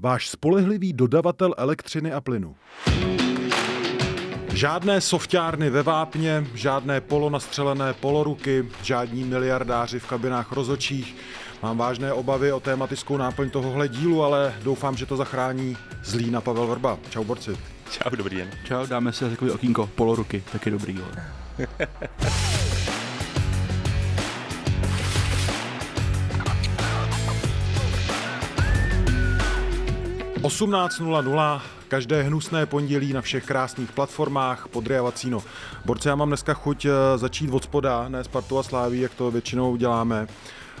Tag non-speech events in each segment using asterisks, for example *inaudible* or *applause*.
váš spolehlivý dodavatel elektřiny a plynu. Žádné sofťárny ve vápně, žádné polonastřelené poloruky, žádní miliardáři v kabinách rozočích. Mám vážné obavy o tématickou náplň tohohle dílu, ale doufám, že to zachrání zlý na Pavel Vrba. Čau borci. Čau, dobrý den. Čau, dáme si takový okýnko poloruky, taky dobrý. Jo. *laughs* 18.00, každé hnusné pondělí na všech krásných platformách, Podry a Vacíno. Borce, já mám dneska chuť eh, začít od spoda, ne Spartu a Sláví, jak to většinou děláme.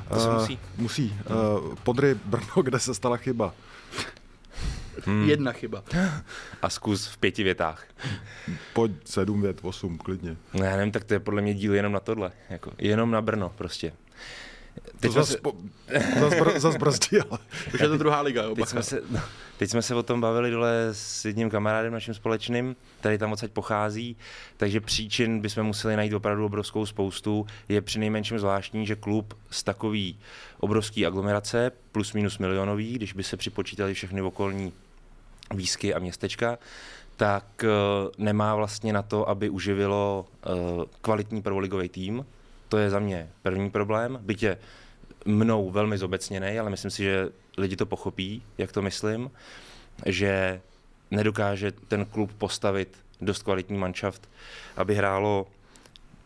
To se musí. Uh, musí. Uh, Podry Brno, kde se stala chyba? Hmm. Jedna chyba. A zkus v pěti větách. Pojď sedm vět, osm, klidně. No já nevím, tak to je podle mě díl jenom na tohle. Jako, jenom na Brno prostě. Teď to zase, se... zase, zase brzdí, ale... *laughs* Už je to druhá liga, jo, teď jsme, se, no, teď jsme se o tom bavili dole s jedním kamarádem naším společným, který tam odsaď pochází, takže příčin bychom museli najít opravdu obrovskou spoustu. Je při nejmenším zvláštní, že klub z takový obrovský aglomerace, plus minus milionový, když by se připočítali všechny okolní výsky a městečka, tak uh, nemá vlastně na to, aby uživilo uh, kvalitní prvoligový tým, to je za mě první problém, byť je mnou velmi zobecněný, ale myslím si, že lidi to pochopí, jak to myslím, že nedokáže ten klub postavit dost kvalitní manšaft, aby hrálo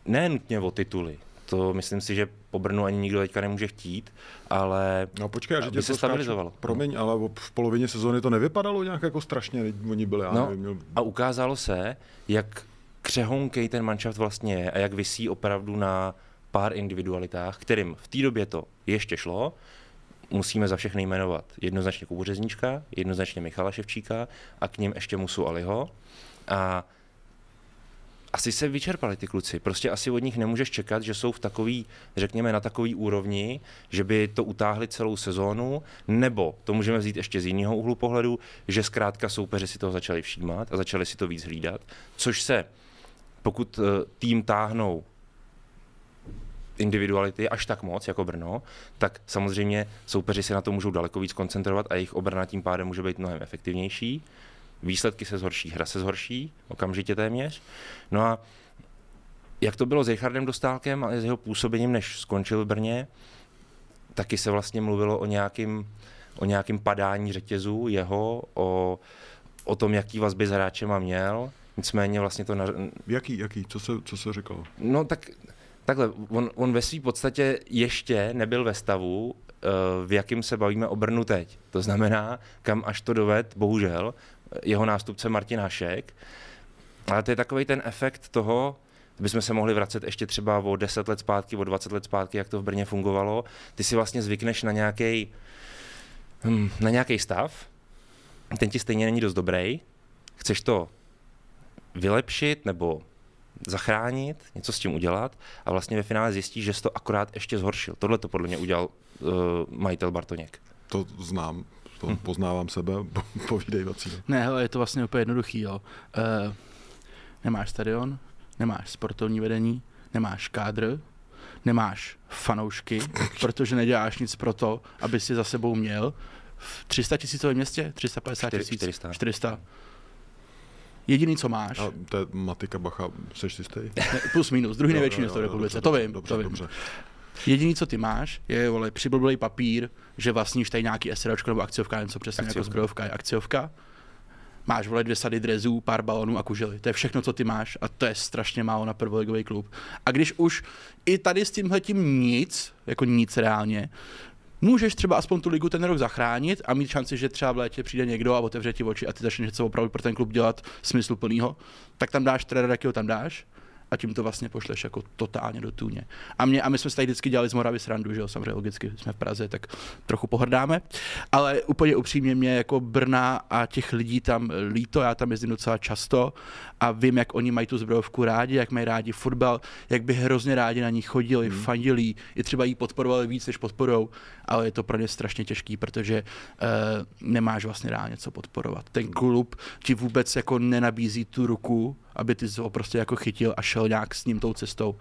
nenutně o tituly. To myslím si, že po Brnu ani nikdo teďka nemůže chtít, ale no, počkej, že aby se stabilizovalo. Promiň, ale v polovině sezóny to nevypadalo nějak jako strašně, oni byli, já no, nevím, měl... A ukázalo se, jak křehonkej ten manšaft vlastně je a jak vysí opravdu na pár individualitách, kterým v té době to ještě šlo, musíme za všechny jmenovat jednoznačně Kubu Řezníčka, jednoznačně Michala Ševčíka a k ním ještě Musu Aliho. A asi se vyčerpali ty kluci. Prostě asi od nich nemůžeš čekat, že jsou v takový, řekněme, na takový úrovni, že by to utáhli celou sezónu, nebo to můžeme vzít ještě z jiného úhlu pohledu, že zkrátka soupeři si toho začali všímat a začali si to víc hlídat, což se, pokud eh, tým táhnou individuality až tak moc jako Brno, tak samozřejmě soupeři se na to můžou daleko víc koncentrovat a jejich obrana tím pádem může být mnohem efektivnější. Výsledky se zhorší, hra se zhorší, okamžitě téměř. No a jak to bylo s Richardem Dostálkem a s jeho působením, než skončil v Brně, taky se vlastně mluvilo o nějakým, o nějakým padání řetězu jeho, o, o tom, jaký vazby s hráčem měl. Nicméně vlastně to... Na... Jaký, jaký? Co se, co se říkalo? No tak Takhle, on, on ve své podstatě ještě nebyl ve stavu, eh, v jakým se bavíme o Brnu teď. To znamená, kam až to doved, bohužel, jeho nástupce Martin Hašek. Ale to je takový ten efekt toho, bychom se mohli vracet ještě třeba o 10 let zpátky, o 20 let zpátky, jak to v Brně fungovalo. Ty si vlastně zvykneš na nějaký hm, na nějaký stav, ten ti stejně není dost dobrý, chceš to vylepšit nebo zachránit, něco s tím udělat a vlastně ve finále zjistí, že se to akorát ještě zhoršil. Tohle to podle mě udělal uh, majitel Bartoněk. To znám, to hm. poznávám sebe, povídej Vacíno. Ne, hele, je to vlastně úplně jednoduchý, jo. Uh, nemáš stadion, nemáš sportovní vedení, nemáš kádr, nemáš fanoušky, *laughs* protože neděláš nic pro to, aby si za sebou měl v 300 tisícovém městě, 350 tisíc, 400. 400 Jediný, co máš. A to je Matika Bacha, seš jistý? Plus minus, druhý největší město v republice, to vím, dobře, to vím. Dobře. Jediný, co ty máš, je vole, přiblblý papír, že vlastníš tady nějaký SROčko nebo akciovka, něco přesně jako akciovka. jako zbrojovka je akciovka. Máš vole dvě sady drezů, pár balonů a kužely. To je všechno, co ty máš a to je strašně málo na prvoligový klub. A když už i tady s tímhletím nic, jako nic reálně, můžeš třeba aspoň tu ligu ten rok zachránit a mít šanci, že třeba v létě přijde někdo a otevře ti oči a ty začneš něco opravdu pro ten klub dělat smysluplnýho, tak tam dáš trenéra, jakýho tam dáš a tím to vlastně pošleš jako totálně do tůně. A, mě, a my jsme se tady vždycky dělali z Moravy srandu, že jo, samozřejmě logicky jsme v Praze, tak trochu pohrdáme, ale úplně upřímně mě jako Brna a těch lidí tam líto, já tam jezdím docela často a vím, jak oni mají tu zbrojovku rádi, jak mají rádi fotbal, jak by hrozně rádi na ní chodili, hmm. fandili, i třeba jí podporovali víc, než podporou, ale je to pro ně strašně těžký, protože uh, nemáš vlastně reálně co podporovat. Ten klub ti vůbec jako nenabízí tu ruku, aby ty ho prostě jako chytil a šel nějak s ním tou cestou.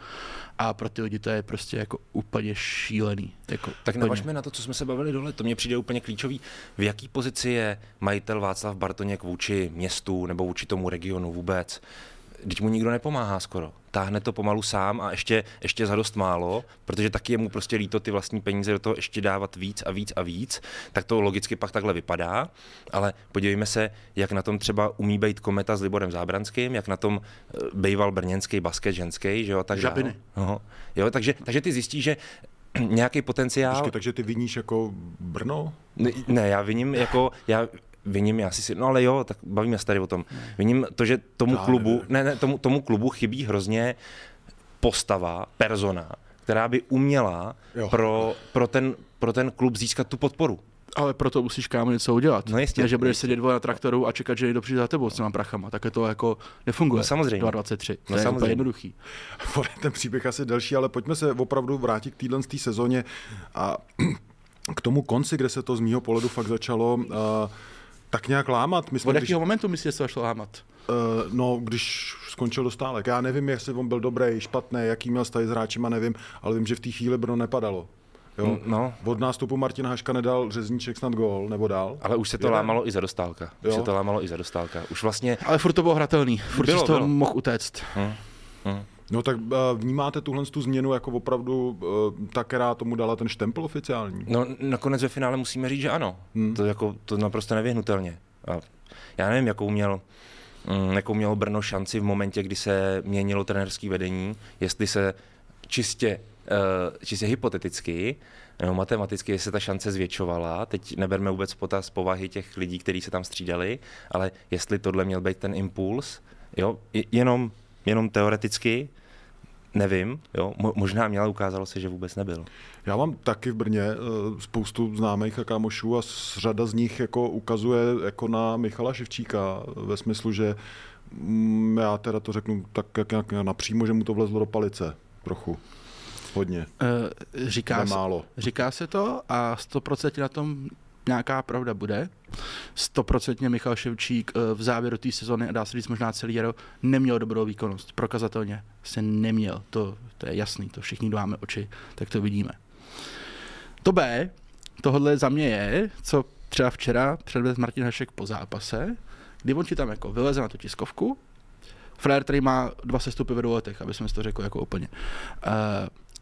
A pro ty lidi to je prostě jako úplně šílený. Jako tak navažme na to, co jsme se bavili dole, to mě přijde úplně klíčový. V jaký pozici je majitel Václav Bartoněk vůči městu nebo vůči tomu regionu vůbec? Teď mu nikdo nepomáhá skoro. Táhne to pomalu sám a ještě, ještě za dost málo, protože taky je mu prostě líto ty vlastní peníze do toho ještě dávat víc a víc a víc, tak to logicky pak takhle vypadá. Ale podívejme se, jak na tom třeba umí být kometa s Liborem Zábranským, jak na tom eh, bejval brněnský basket ženský, že jo, tak Žabiny. No, jo, takže, takže ty zjistíš, že *clears throat* nějaký potenciál. Počkej, takže ty viníš jako Brno? Ne, ne já viním jako, já viním, já si, no ale jo, tak bavíme se tady o tom. Viním to, že tomu já klubu, ne, ne, tomu, tomu klubu chybí hrozně postava, persona, která by uměla pro, pro, ten, pro ten klub získat tu podporu. Ale proto musíš kámo něco udělat. No jistě. Ne, že budeš sedět na traktoru a čekat, že někdo přijde za tebou s těma prachama. Tak to jako nefunguje. No samozřejmě. 23. No to je samozřejmě. jednoduchý. *laughs* Ten příběh asi delší, ale pojďme se opravdu vrátit k téhle sezóně a *clears throat* k tomu konci, kde se to z mýho pohledu fakt začalo uh, tak nějak lámat. My jsme, Od jakého když... momentu myslíš, že se začalo lámat? Uh, no, když skončil dostálek. Já nevím, jestli on byl dobrý, špatný, jaký měl stavy s hráčima, nevím, ale vím, že v té chvíli Brno nepadalo. Jo? No. Od nástupu Martina Haška nedal řezníček snad gól, nebo dál. Ale už se to Jeden. lámalo i za dostálka. Už jo? se to lámalo i za dostálka. Už vlastně... Ale furt to bylo hratelný. Furt bylo, to mohl utéct. Hmm. Hmm. No tak vnímáte tuhle tu změnu jako opravdu ta, která tomu dala ten štempel oficiální? No nakonec ve finále musíme říct, že ano. Hmm. To, jako, to naprosto nevyhnutelně. A já nevím, jakou měl, mm, jakou mělo Brno šanci v momentě, kdy se měnilo trenerské vedení, jestli se čistě, uh, čistě hypoteticky nebo matematicky, jestli se ta šance zvětšovala. Teď neberme vůbec potaz povahy těch lidí, kteří se tam střídali, ale jestli tohle měl být ten impuls, jo, jenom, jenom teoreticky, nevím, jo, možná měla, ukázalo se, že vůbec nebyl. Já mám taky v Brně uh, spoustu známých a kámošů a řada z nich jako ukazuje jako na Michala Ševčíka ve smyslu, že mm, já teda to řeknu tak jak nějak napřímo, že mu to vlezlo do palice trochu. Hodně. Uh, říká, málo. říká se to a 100% na tom nějaká pravda bude. Stoprocentně Michal Ševčík eh, v závěru té sezony, a dá se říct možná celý jaro, neměl dobrou výkonnost. Prokazatelně se neměl. To, to je jasný, to všichni máme oči, tak to vidíme. To B, tohle za mě je, co třeba včera předvedl Martin Hašek po zápase, kdy on ti tam jako vyleze na tu tiskovku, Frér, který má dva sestupy ve dvou letech, aby jsme si to řekl jako úplně. Uh,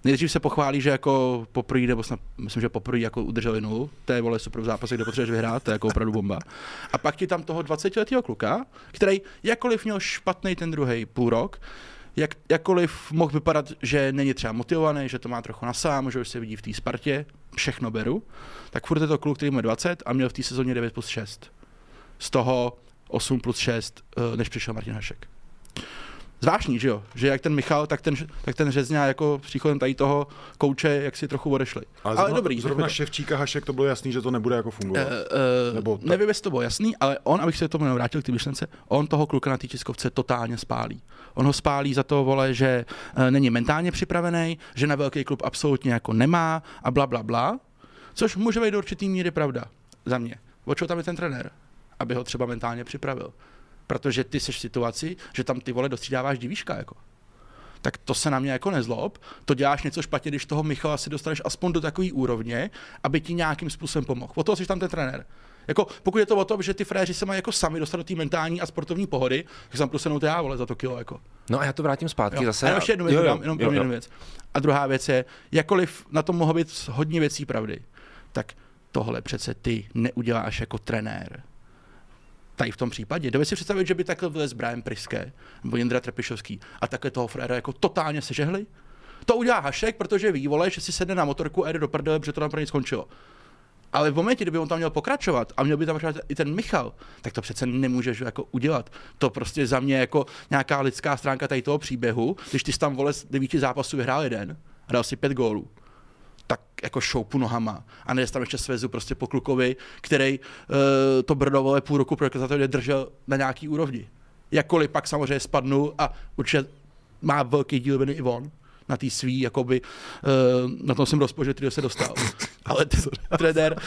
Nejdřív se pochválí, že jako poprvé, nebo snad, myslím, že poprvé jako udrželi nulu, to je vole super v zápase, kde potřebuješ vyhrát, to je jako opravdu bomba. A pak ti tam toho 20-letého kluka, který jakkoliv měl špatný ten druhý půl rok, jak, jakkoliv mohl vypadat, že není třeba motivovaný, že to má trochu na sám, že už se vidí v té Spartě, všechno beru, tak furt je to kluk, který má 20 a měl v té sezóně 9 plus 6. Z toho 8 plus 6, eh, než přišel Martin Hašek zvláštní, že jo? Že jak ten Michal, tak ten, tak ten Řezňa jako příchodem tady toho kouče, jak si trochu odešli. Ale, ale zrovna, dobrý. Zrovna Ševčíka Hašek to bylo jasný, že to nebude jako fungovat. Uh, uh, Nebo ta... Nevím, jestli to bylo jasný, ale on, abych se tomu vrátil k té myšlence, on toho kluka na té tiskovce totálně spálí. On ho spálí za to, vole, že uh, není mentálně připravený, že na velký klub absolutně jako nemá a bla, bla, bla. Což může být do určitý míry pravda za mě. O tam je ten trenér? Aby ho třeba mentálně připravil protože ty seš v situaci, že tam ty vole dostřídáváš divíška, jako. Tak to se na mě jako nezlob, to děláš něco špatně, když toho Michala si dostaneš aspoň do takové úrovně, aby ti nějakým způsobem pomohl. O toho jsi tam ten trenér. Jako, pokud je to o tom, že ty fréři se mají jako sami dostat do té mentální a sportovní pohody, tak jsem prostě to já vole za to kilo. Jako. No a já to vrátím zpátky jo. zase. A ještě jednu věc, jo, jo, jenom jo, jo. jednu věc. A druhá věc je, jakkoliv na tom mohlo být hodně věcí pravdy, tak tohle přece ty neuděláš jako trenér tady v tom případě. Dovede si představit, že by takhle vlez Brian Priské nebo Jindra Trepišovský a takhle toho fréra jako totálně sežehli? To udělá Hašek, protože ví, vole, že si sedne na motorku a jde do prdele, protože to tam pro něj skončilo. Ale v momentě, kdyby on tam měl pokračovat a měl by tam třeba i ten Michal, tak to přece nemůžeš jako udělat. To prostě za mě jako nějaká lidská stránka tady toho příběhu, když ty jsi tam vole z devíti zápasů vyhrál jeden a dal si pět gólů, tak jako šoupu nohama a ne tam ještě svezu prostě po klukovi, který uh, to Brno vole půl roku prokazatelně držel na nějaký úrovni. Jakkoliv pak samozřejmě spadnu a určitě má velký díl viny i on na té svý, jakoby, uh, na tom jsem rozpočet, který se dostal. *laughs* Ale ten trenér,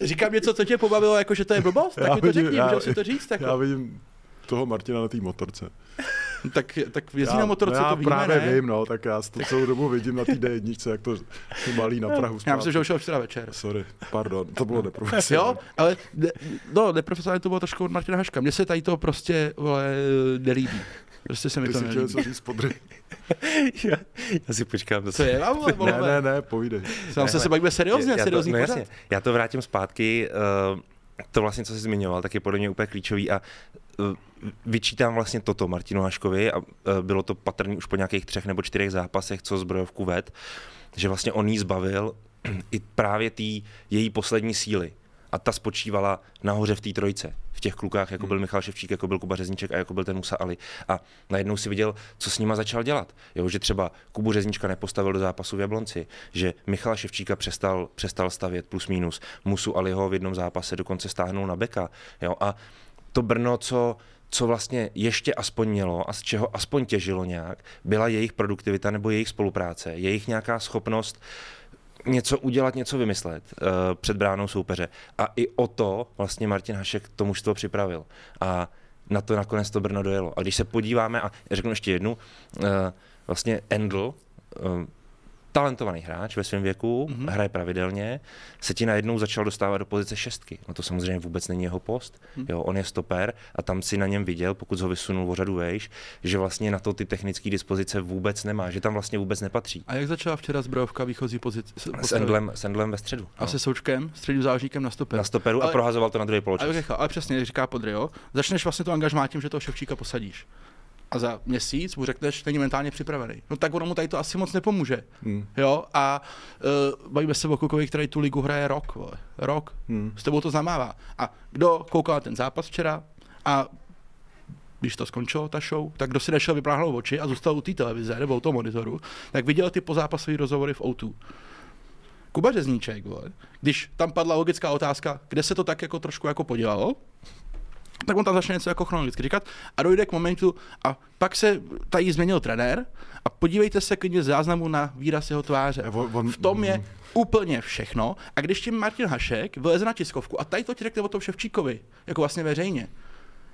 říkám něco, co tě pobavilo, jako že to je blbost, tak mi to řekni, můžu si to říct. Jako. Já vidím toho Martina na té motorce. *laughs* Tak, tak jezdí na motorce, no já to víme, právě ne? vím, no, tak já to celou dobu vidím na té D1, jak to, to malý na Prahu. Já myslím, že už včera večer. Sorry, pardon, to bylo neprofesionální. Jo, ale ne, no, neprofesionálně to bylo trošku od Martina Haška. Mně se tady to prostě vole, nelíbí. Prostě se mi Ty to nelíbí. něco říct podry. *laughs* já, já si počkám. Co je vám, Ne, ne, ne, povídej. Tam se se bavíme seriózně, já to, seriózní no pořád. jasně, já to vrátím zpátky. Uh, to vlastně, co jsi zmiňoval, tak je podle mě úplně klíčový a uh, vyčítám vlastně toto Martinu Haškovi a uh, bylo to patrný už po nějakých třech nebo čtyřech zápasech, co zbrojovku ved, že vlastně on jí zbavil i právě té její poslední síly. A ta spočívala nahoře v té trojce, v těch klukách, jako byl Michal Ševčík, jako byl Kuba Řezníček a jako byl ten Musa Ali. A najednou si viděl, co s nima začal dělat. Jo, že třeba Kubu Řezníčka nepostavil do zápasu v Jablonci, že Michala Ševčíka přestal, přestal stavět plus minus, Musu Aliho v jednom zápase dokonce stáhnul na beka. Jo, a to Brno, co, co vlastně ještě aspoň mělo a z čeho aspoň těžilo nějak, byla jejich produktivita nebo jejich spolupráce, jejich nějaká schopnost něco udělat, něco vymyslet uh, před bránou soupeře. A i o to vlastně Martin Hašek to mužstvo připravil. A na to nakonec to Brno dojelo. A když se podíváme, a řeknu ještě jednu, uh, vlastně Endl, uh, talentovaný hráč ve svém věku, mm-hmm. hraje pravidelně, se ti najednou začal dostávat do pozice šestky. No to samozřejmě vůbec není jeho post. Mm. Jo, on je stoper a tam si na něm viděl, pokud ho vysunul o řadu vejš, že vlastně na to ty technické dispozice vůbec nemá, že tam vlastně vůbec nepatří. A jak začala včera zbrojovka výchozí pozice? S Endlem, s Endlem ve středu. A se Součkem, středním záložníkem na stoperu. Na stoperu Ale- a prohazoval to na druhý Ale, poločas. ale, ale přesně, jak říká Podry, jo? Začneš vlastně to angažmá tím, že toho Ševčíka posadíš. A za měsíc mu řekneš, není mentálně připravený. No tak ono mu tady to asi moc nepomůže. Hmm. Jo? A uh, bavíme se o klukovi, který tu ligu hraje rok. Vole. Rok. Hmm. S tebou to zamává. A kdo koukal na ten zápas včera a když to skončilo, ta show, tak kdo si nešel vypláhnout oči a zůstal u té televize nebo u toho monitoru, tak viděl ty pozápasové rozhovory v O2. Kuba Řezníček, vole, když tam padla logická otázka, kde se to tak jako trošku jako podělalo, tak on tam začne něco jako chronologicky říkat a dojde k momentu a pak se tady změnil trenér a podívejte se klidně z záznamu na výraz jeho tváře. On- on- V tom je úplně všechno a když tím Martin Hašek vyleze na tiskovku a tady to ti řekne o tom Ševčíkovi, jako vlastně veřejně,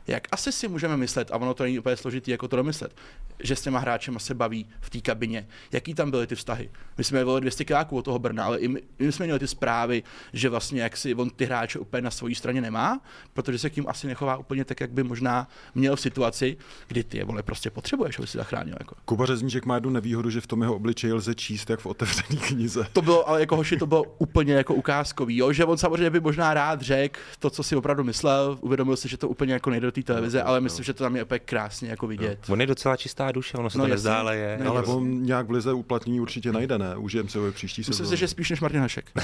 jak asi si můžeme myslet, a ono to není úplně složitý, jako to domyslet, že s těma hráčema se baví v té kabině, jaký tam byly ty vztahy. My jsme volili 200 kiláků od toho Brna, ale i my, my jsme měli ty zprávy, že vlastně jak si on ty hráče úplně na své straně nemá, protože se k ním asi nechová úplně tak, jak by možná měl v situaci, kdy ty je vole prostě potřebuješ, aby si zachránil. Jako. Kuba Řezníček má jednu nevýhodu, že v tom jeho obličeji lze číst jak v otevřené knize. To bylo, ale jako hoši, to bylo úplně jako ukázkový, jo? že on samozřejmě by možná rád řekl to, co si opravdu myslel, uvědomil si, že to úplně jako nejde té televize, ale myslím, že to tam je úplně krásně jako vidět. On je docela čistá duše, ono se No to jasně. nezdá, ale je. Ne, Ale on nějak v lize uplatnění určitě najde, ne? Užijem se ho i příští Myslím sezónu. si, že spíš než Martin Hašek. *laughs*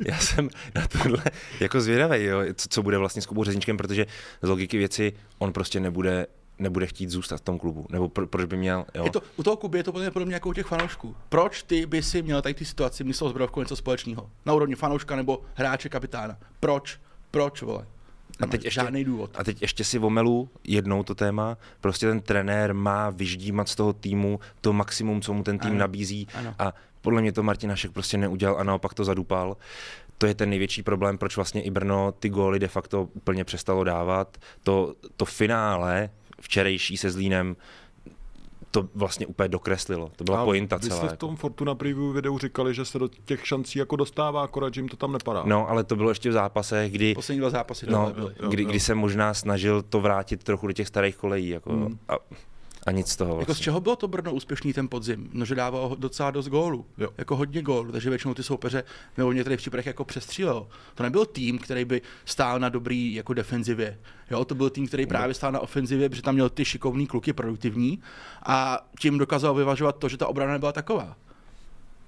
Já jsem na tohle jako zvědavý, jo, co, co bude vlastně s Kubou Řezničkem, protože z logiky věci on prostě nebude nebude chtít zůstat v tom klubu, nebo pro, proč by měl, jo. Je to, u toho Kuby je to podobně podobně jako u těch fanoušků. Proč ty by si měl tady ty situaci myslel s něco společného? Na úrovni fanouška nebo hráče kapitána. Proč? Proč, vole? A teď ještě, žádný důvod. A teď ještě si omelu jednou to téma. Prostě ten trenér má vyždímat z toho týmu to maximum, co mu ten tým Ano. nabízí. Ano. A podle mě to Martin Hašek prostě neudělal a naopak to zadupal. To je ten největší problém, proč vlastně i Brno ty góly de facto úplně přestalo dávat. To, to finále včerejší se Zlínem to vlastně úplně dokreslilo. To byla A pointa vy celá. jste v jako. tom Fortuna Preview videu říkali, že se do těch šancí jako dostává, akorát, že jim to tam nepadá. No, ale to bylo ještě v zápasech, kdy Poslední dva zápasy No, byly. jo, kdy, jo. kdy se možná snažil to vrátit trochu do těch starých kolejí. Jako, Mm. a, a nic z toho. Jako z Vlastně. čeho bylo to Brno úspěšný ten podzim? No, že dávalo docela dost gólů. Jo. Jako hodně gólů, takže většinou ty soupeře nebo v některých případech jako přestřílelo. To nebyl tým, který by stál na dobrý jako defenzivě. Jo, to byl tým, který právě stál na ofenzivě, protože tam měl ty šikovní kluky produktivní a tím dokázal vyvažovat to, že ta obrana nebyla taková.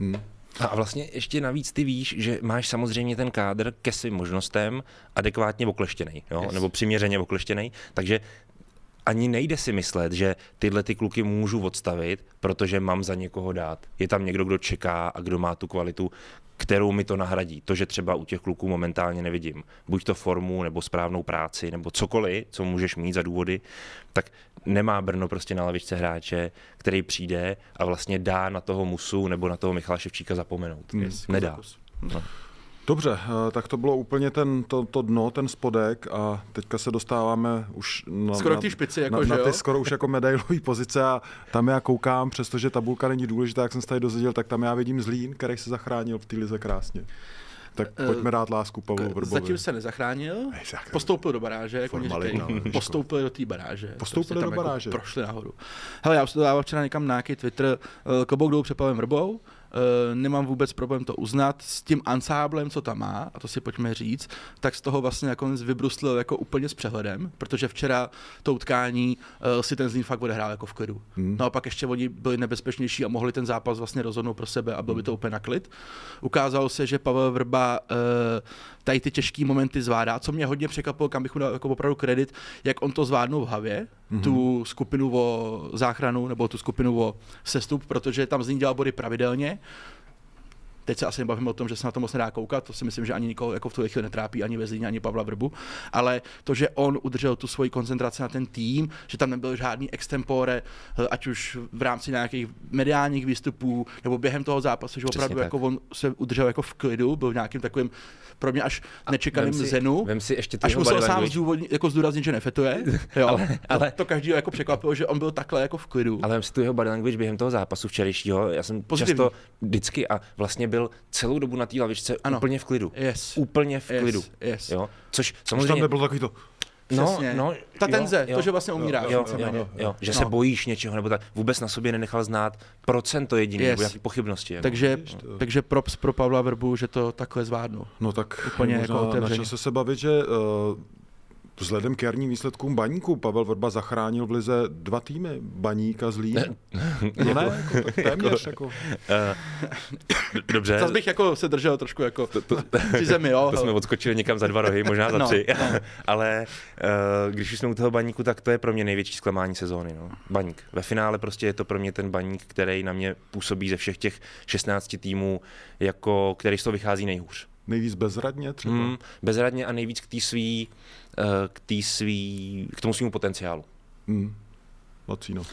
Hmm. A vlastně ještě navíc ty víš, že máš samozřejmě ten kádr ke svým možnostem adekvátně okleštěný, jo? Yes. nebo přiměřeně okleštěný, takže ani nejde si myslet, že tyhle ty kluky můžu odstavit, protože mám za někoho dát. Je tam někdo, kdo čeká a kdo má tu kvalitu, kterou mi to nahradí. To, že třeba u těch kluků momentálně nevidím. Buď to formu, nebo správnou práci, nebo cokoliv, co můžeš mít za důvody, tak nemá Brno prostě na lavičce hráče, který přijde a vlastně dá na toho Musu nebo na toho Michala Ševčíka zapomenout. Yes, Nedá. No. Dobře, eh, tak to bylo úplně ten, to, to dno, ten spodek a teďka se dostáváme už na, Skoro na, špici, jako, na, že na ty jo? skoro už jako medailové pozice a tam já koukám, přestože tabulka není důležitá, jak jsem se tady dozvěděl, tak tam já vidím Zlín, který se zachránil v té lize krásně. Tak Eh, pojďme dát lásku Pavlu Vrbovi. Zatím se nezachránil, postoupil do baráže, jak oni Formalita, říkají. ale Postoupil do té baráže. Postoupili tam do jako baráže. prošli nahoru. Hele, já už to dával včera někam na nějaký Twitter, eh, klobouk dolů před Pavlem Vrbou, nemám vůbec problém to uznat, s tím ansáblem, co tam má, a to si pojďme říct, tak z toho vlastně nakonec vybruslil jako úplně s přehledem, protože včera to utkání eh, si ten Zlín fakt odehrál jako v klidu. Hmm. No a pak ještě oni byli nebezpečnější a mohli ten zápas vlastně rozhodnout pro sebe a byl by to úplně na klid. Ukázalo se, že Pavel Vrba eh, tady ty těžké momenty zvládá, co mě hodně překvapilo, kam bych mu dal jako opravdu kredit, jak on to zvládnul v Havě, mm-hmm. tu skupinu o záchranu nebo tu skupinu o sestup, protože tam z ní dělal body pravidelně. Teď se asi nebavím o tom, že se na to moc nedá koukat, to si myslím, že ani nikoho jako v tuhle chvíli netrápí, ani Vezlíně, ani Pavla Vrbu, ale to, že on udržel tu svoji koncentraci na ten tým, že tam nebyl žádný extempore, eh, ať už v rámci nějakých mediálních výstupů, nebo během toho zápasu, že Přesně opravdu tak. jako on se udržel jako v klidu, byl v nějakým takovým pro mě až nečekaným vem si- zenu. vem si ještě až musel sám zdůvodnit, jako zdůraznit, že nefetuje. *laughs* Jo. Ale- ale- to, to každý jako překvapilo, že on byl takhle jako v klidu. Ale vem si tu jeho body language během toho zápasu včerejšího. Já jsem Pozitivní. často vždycky a vlastně byl celou dobu na té lavičce Ano. úplně v klidu. Yes. Úplně v Yes, klidu. yes. Jo? Což Už tam samozřejmě... nebylo takový to, No, Přesně. no, Ta tenze, to, že vlastně umíráš Jo, jo, víceméně. jo, jo, že No. se bojíš něčeho, nebo tak vůbec na sobě nenechal znát procento jediný, Yes. nebo jaký pochybnosti. Jako. Takže, to. takže props pro Pavla Vrbu, že to takhle zvládnu. no tak Úplně možná jako na čase se bavit, že uh, Vzhledem k jarním výsledkům baníku Pavel Vrba zachránil v lize dva týmy, Baník a Zlín. No ne, jako, tak téměř. Jako. Dobře, Zase bych jako se držel trošku jako při zemi, jo. *laughs* to jsme odskočili někam za dva rohy, možná za No, tři. no. *laughs* Ale uh, když už jsme u toho baníku, tak to je pro mě největší zklamání sezóny. No. Baník. Ve finále prostě je to pro mě ten baník, který na mě působí ze všech těch 16 týmů, jako, který z toho vychází nejhůř. Nejvíc bezradně třeba. Hmm, bezradně a nejvíc k té svý, eh, k, tý svý, k tomu svýmu potenciálu. Hmm. Lacino. Uh,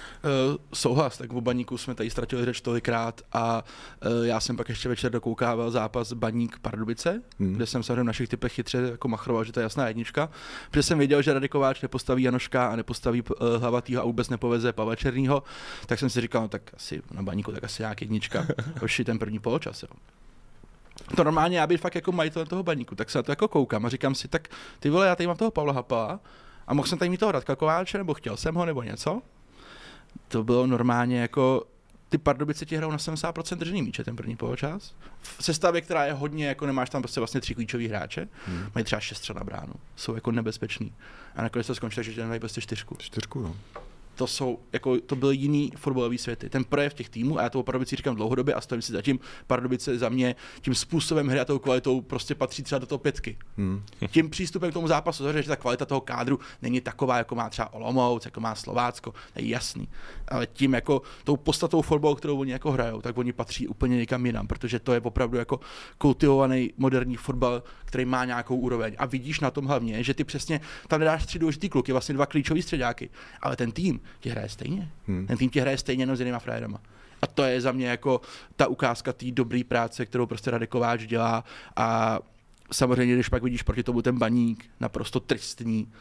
souhlas, tak v baníku jsme tady ztratili řeč tolikrát a uh, já jsem pak ještě večer dokoukával zápas Baník Pardubice, Hmm. kde jsem samozřejmě v našich typech chytře jako machroval, že to je jasná jednička, protože jsem věděl, že Radikováč nepostaví Janoška a nepostaví uh, Hlavatýho a vůbec nepoveze Pavla Černýho, tak jsem si říkal, no tak asi na Baníku tak asi nějak jednička, *laughs* hoši ten první poločas, jo. To normálně já bych fakt jako majitel toho baníku, tak se na to jako koukám a říkám si, tak ty vole, já tady mám toho Pavla Hapala a mohl jsem tady mít toho Radka Kováče, nebo chtěl jsem ho, nebo něco to bylo normálně jako ty Pardubice ti hrajou na 70% držený míče ten první poločas. V sestavě, která je hodně, jako nemáš tam prostě vlastně tři klíčový hráče, hmm. mají třeba šest střel na bránu, jsou jako nebezpeční. A nakonec to skončí, tak, že mají prostě čtyřku. Čtyřku, no. To jsou, jako, to byly jiný fotbalový světy. Ten projev těch týmů, a já to o Pardubicích říkám dlouhodobě a stojím si zatím, Pardubice za mě tím způsobem hry a tou kvalitou prostě patří třeba do toho pětky. Hmm. Tím přístupem k tomu zápasu, že ta kvalita toho kádru není taková, jako má třeba Olomouc, jako má Slovácko, to je jasný. Ale tím jako tou podstatou fotbalu, kterou oni jako hrajou, tak oni patří úplně někam jinam, protože to je opravdu jako kultivovaný moderní fotbal, který má nějakou úroveň. A vidíš na tom hlavně, že ty přesně tam nedáš tři důležitý kluky, vlastně dva klíčový středáky, ale ten tým ti hraje stejně. Hmm. Ten tým ti hraje stejně jenom s jinýma frajerama. A to je za mě jako ta ukázka té dobré práce, kterou prostě Radek Kováč dělá a samozřejmě, když pak vidíš proti tomu ten baník, naprosto tristní,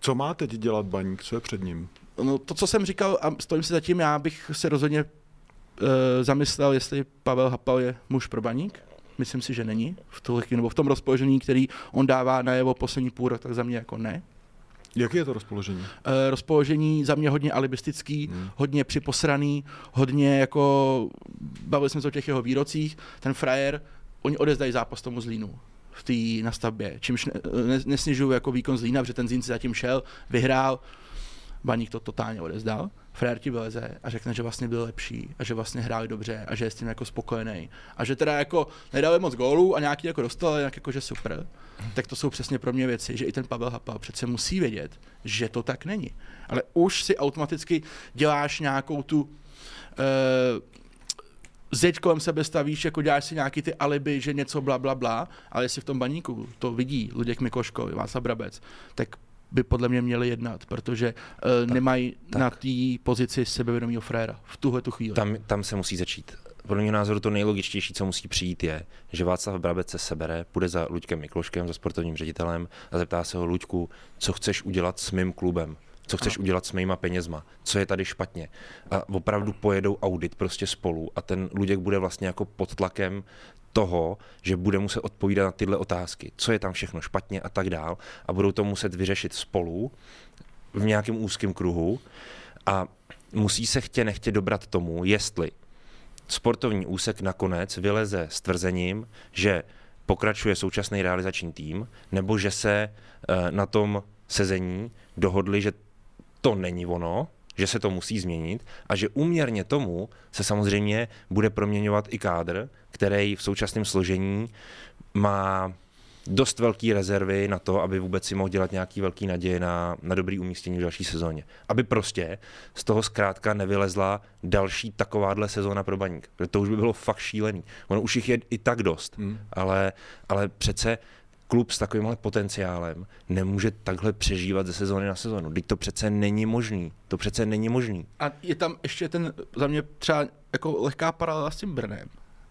Co má teď dělat Baník? Co je před ním? No to, co jsem říkal, a stojím si zatím, já bych se rozhodně uh, zamyslel, jestli Pavel Hapal je muž pro baník. Myslím si, že není v, tuhle chvíli, nebo v tom rozpoložení, který on dává na jeho poslední půl rok, tak za mě jako ne. Jaký je to rozpoložení? Uh, rozpoložení za mě hodně alibistický, Hmm. hmm. hodně připosraný, hodně jako, bavili jsme se o těch jeho výrocích, ten frajer, oni odezdají zápas tomu Zlínu v té nastavbě, čímž ne, ne, nesnižuju jako výkon Zlína, protože ten Zlín si zatím šel, vyhrál, Baník to totálně odezdal, Frér ti vyleze a řekne, že vlastně byl lepší a že vlastně hráli dobře a že je s tím jako spokojený. A že teda jako nedali moc gólů a nějaký jako dostal, jak jako že super. Tak to jsou přesně pro mě věci, že i ten Pavel Hapal přece musí vědět, že to tak není. Ale už si automaticky děláš nějakou tu uh, zeď kolem sebe stavíš, jako děláš si nějaký ty alibi, že něco bla, bla, bla, ale jestli v tom baníku to vidí Luděk Mikoško, Václav Brabec, tak by podle mě měli jednat, protože uh, nemají tak. na té pozici sebevědomího fréra v tuhle tu chvíli. Tam, tam se musí začít. Podle mě názoru to nejlogičtější, co musí přijít, je, že Václav Brabec se sebere, půjde za Luďkem Mikloškem, za sportovním ředitelem a zeptá se ho, Luďku, co chceš udělat s mým klubem? co chceš udělat s mýma penězma, co je tady špatně. A opravdu pojedou audit prostě spolu a ten Luděk bude vlastně jako pod tlakem toho, že bude muset odpovídat na tyhle otázky, co je tam všechno špatně a tak dál. A budou to muset vyřešit spolu v nějakém úzkém kruhu. A musí se chtě nechtě dobrat tomu, jestli sportovní úsek nakonec vyleze s tvrzením, že pokračuje současný realizační tým, nebo že se eh, na tom sezení dohodli, že to není ono, že se to musí změnit a že úměrně tomu se samozřejmě bude proměňovat i kádr, který v současném složení má dost velký rezervy na to, aby vůbec si mohl dělat nějaký velký naděje na, na dobrý umístění v další sezóně. Aby prostě z toho zkrátka nevylezla další takováhle sezóna pro baník. To už by bylo fakt šílený. Ono už jich je i tak dost, hmm. ale, ale přece klub s takovýmhle potenciálem nemůže takhle přežívat ze sezóny na sezónu. Teď to přece není možný. To přece není možný. A je tam ještě ten, za mě třeba jako lehká paralela s tím Brnem.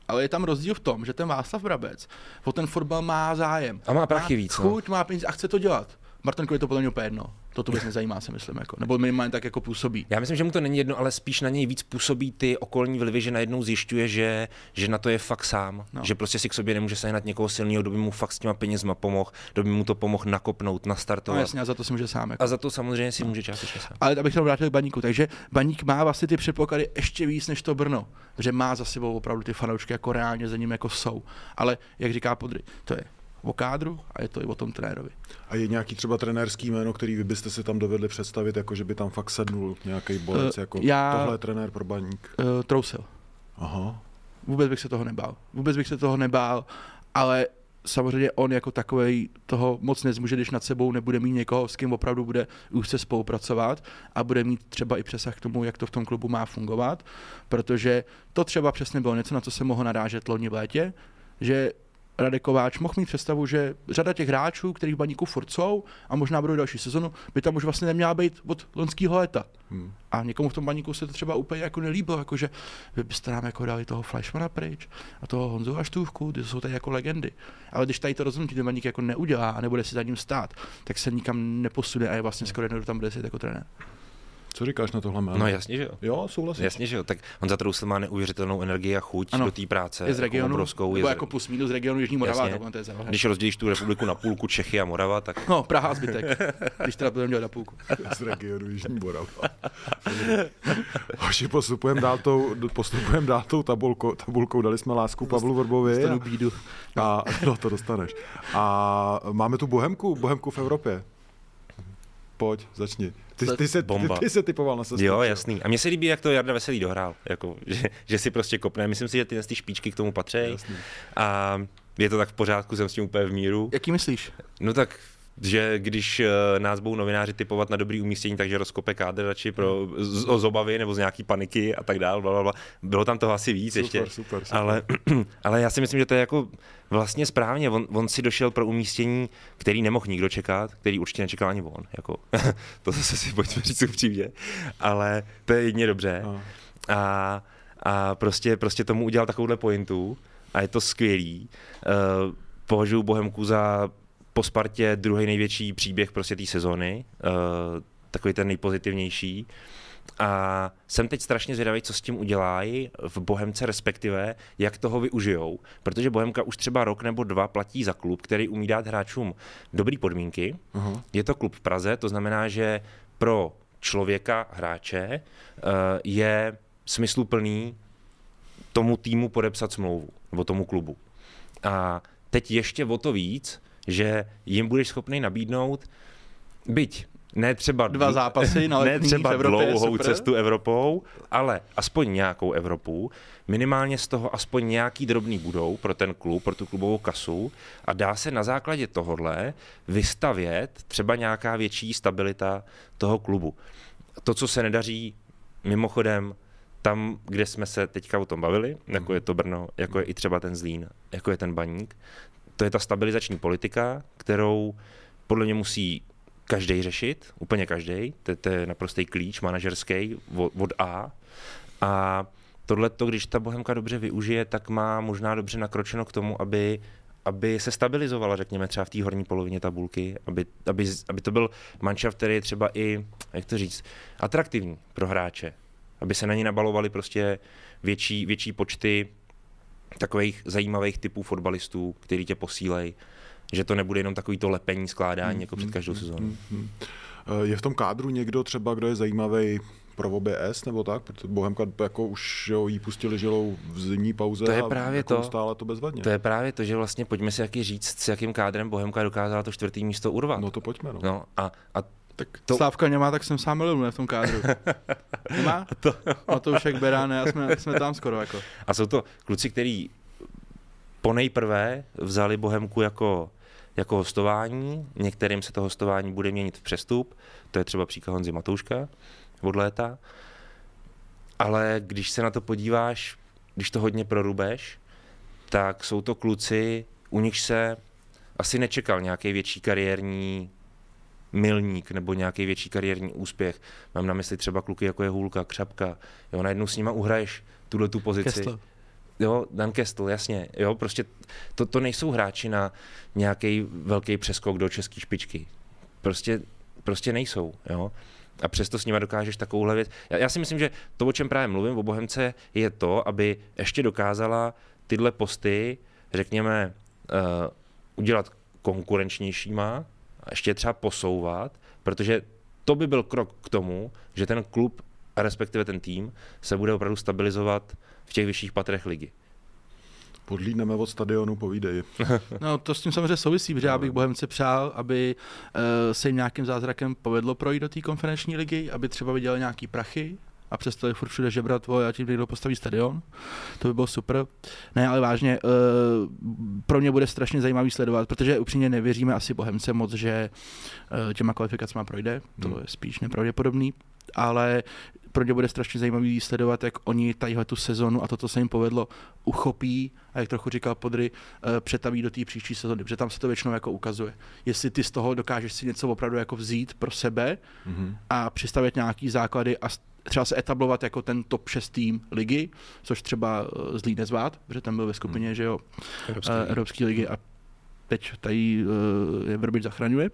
Ale je tam rozdíl v tom, že ten Václav Brabec o ten fotbal má zájem. A má prachy má víc. No. Chuť, no. má peníze a chce to dělat. Martinkovi je to podle mě úplně jedno. To to vůbec nezajímá, si myslím. Jako. Nebo minimálně tak jako působí. Já myslím, že mu to není jedno, ale spíš na něj víc působí ty okolní vlivy, že najednou zjišťuje, že, že na to je fakt sám. No. Že prostě si k sobě nemůže sehnat někoho silného, kdo by mu fakt s těma penězma pomohl, kdo by mu to pomohl nakopnout, nastartovat. No jasně, a za to si může sám. Jako. A za to samozřejmě si může částečně sám. Ale abych to vrátil k baníku, takže baník má vlastně ty předpoklady ještě víc než to Brno, že má za sebou opravdu ty fanoušky jako reálně za ním jako jsou. Ale jak říká Podry, to je o kádru a je to i o tom trenérovi. A je nějaký třeba trenérský jméno, který vy byste si tam dovedli představit, jako že by tam fakt sednul nějaký bolec, uh, jako já, tohle je trenér pro baník? Uh, trousil. Aha. Vůbec bych se toho nebál. Vůbec bych se toho nebál, ale samozřejmě on jako takový toho moc nezmůže, když nad sebou nebude mít někoho, s kým opravdu bude už se spolupracovat a bude mít třeba i přesah k tomu, jak to v tom klubu má fungovat, protože to třeba přesně bylo něco, na co se mohl narážet loni v létě, že Radek Kováč mohl mít představu, že řada těch hráčů, kteří v baníku furt jsou a možná budou další sezonu, by tam už vlastně neměla být od loňského léta. Hmm. A někomu v tom baníku se to třeba úplně jako nelíbilo, jakože vy byste nám jako dali toho Fleischmana pryč a toho Honzu Aštůvku, ty jsou tady jako legendy. Ale když tady to rozhodnutí ten baník jako neudělá a nebude si za ním stát, tak se nikam neposune a je vlastně skoro jedno, kdo tam bude sedět jako trenér. Co říkáš na tohle jméno? No jasně, že jo. Jo, souhlasím. Jasně, že jo. Tak on za Trousel má neuvěřitelnou energii a chuť ano. do té práce. Je z regionu, jako obrovskou, je z... jako plus minus z regionu Jižní Morava. Jasně. To je Když rozdělíš tu republiku na půlku Čechy a Morava, tak... No, Praha a zbytek, když teda budeme dělat na půlku. *laughs* z regionu Jižní Morava. Hoši, postupujeme dál tou, postupujeme dál tou tabulkou, tabulkou, dali jsme lásku Pavlu Vrbovi. Dostanu bídu. A, no, to dostaneš. A máme tu Bohemku, Bohemku v Evropě. Pojď, začni. Ty, ty, se, Bomba. Ty, ty se typoval na sestup. Jo, jasný. A mně se líbí, jak to Jarda Veselý dohrál. Jako, *laughs* že, že, si prostě kopne. Myslím si, že ty, ty špičky k tomu patří. A je to tak v pořádku, jsem s tím úplně v míru. Jaký myslíš? No tak že když uh, nás budou novináři typovat na dobrý umístění, takže rozkope kádr radši pro, z, z obavy nebo z nějaký paniky a tak dále, bla, bla, bla. bylo tam toho asi víc super, ještě. Super, super. Ale, *clears throat* ale já si myslím, že to je jako vlastně správně. On, on si došel pro umístění, který nemohl nikdo čekat, který určitě nečekal ani on. Jako, *laughs* to zase si pojďme říct upřímně. Ale to je jedině dobře. No. A, a prostě, prostě tomu udělal takovouhle pointu a je to skvělý. Uh, považuji Bohemku za po Spartě druhý největší příběh prostě té sezóny, uh, takový ten nejpozitivnější. A jsem teď strašně zvědavý, co s tím udělají v Bohemce, respektive jak toho využijou. Protože Bohemka už třeba rok nebo dva platí za klub, který umí dát hráčům dobré podmínky. Uh-huh. Je to klub v Praze, to znamená, že pro člověka, hráče, uh, je smysluplný tomu týmu podepsat smlouvu, nebo tomu klubu. A teď ještě o to víc, že jim budeš schopný nabídnout, byť ne třeba, Dva zápasy na *laughs* ne třeba v Evropě, dlouhou super. cestu Evropou, ale aspoň nějakou Evropu, minimálně z toho aspoň nějaký drobný budou pro ten klub, pro tu klubovou kasu a dá se na základě tohohle vystavět třeba nějaká větší stabilita toho klubu. To, co se nedaří, mimochodem, tam, kde jsme se teďka o tom bavili, jako je to Brno, jako je i třeba ten Zlín, jako je ten Baník, to je ta stabilizační politika, kterou podle mě musí každý řešit, úplně každý. To, to je naprostý klíč manažerský od, od A. A tohle, když ta Bohemka dobře využije, tak má možná dobře nakročeno k tomu, aby aby se stabilizovala, řekněme, třeba v té horní polovině tabulky, aby, aby, aby to byl manšaft, který je třeba i, jak to říct, atraktivní pro hráče. Aby se na ní nabalovali prostě větší, větší počty takových zajímavých typů fotbalistů, který tě posílej, že to nebude jenom takový to lepení, skládání jako před každou sezónou. Je v tom kádru někdo třeba, kdo je zajímavý pro OBS nebo tak, protože Bohemka jako už jo, jí pustili žilou v zimní pauze to je a právě jako to, stále to bezvadně. To je právě to, že vlastně pojďme si jaký říct, s jakým kádrem Bohemka dokázala to čtvrtý místo urvat. No to pojďme. No. no a, a tak to-. Slávka nemá, tak jsem sám milil, v tom kádru. *laughs* Nemá? to... No to už jak Beráne a jsme, jsme tam skoro jako. A jsou to kluci, kteří po nejprve vzali Bohemku jako, jako hostování, některým se to hostování bude měnit v přestup, to je třeba příklad Honzy Matouška od léta, ale když se na to podíváš, když to hodně prorubeš, tak jsou to kluci, u nich se asi nečekal nějaký větší kariérní milník nebo nějaký větší kariérní úspěch. Mám na mysli třeba kluky jako je Hůlka, Křapka. Jo, najednou s nima uhraješ tuhle tu pozici. Kessler. Jo, Dan Kestel, jasně. Jo, prostě to, to nejsou hráči na nějaký velký přeskok do české špičky. Prostě, prostě nejsou. Jo. A přesto s nima dokážeš takovouhle věc. Já, já si myslím, že to, o čem právě mluvím, o Bohemce, je to, aby ještě dokázala tyhle posty, řekněme, uh, udělat konkurenčnějšíma a ještě třeba posouvat, protože to by byl krok k tomu, že ten klub respektive ten tým se bude opravdu stabilizovat v těch vyšších patrech ligy. Podlídneme od stadionu, povídej. *laughs* No to s tím samozřejmě souvisí, protože já bych Bohemce přál, aby uh, se jim nějakým zázrakem povedlo projít do té konferenční ligy, aby třeba vydělali nějaký prachy a přestali furt všude žebrat, a tím někdo postaví stadion. To by bylo super. Ne, ale vážně, uh, pro mě bude strašně zajímavý sledovat, protože upřímně nevěříme asi Bohemce moc, že uh, těma kvalifikacemi projde, to Hmm. je spíš nepravděpodobný, ale pro ně bude strašně zajímavý sledovat, jak oni tadyhle tu sezonu a to, co se jim povedlo, uchopí a jak trochu říkal Podry, eh, přetaví do té příští sezony, protože tam se to většinou jako ukazuje. Jestli ty z toho dokážeš si něco opravdu jako vzít pro sebe Mhm. a přistavět nějaký základy a třeba se etablovat jako ten top 6 tým ligy, což třeba eh, Zlín nezvát, protože tam byl ve skupině, že jo, Evropské eh, Evropské ligy a teď tady uh, je Vrbič zachraňuje.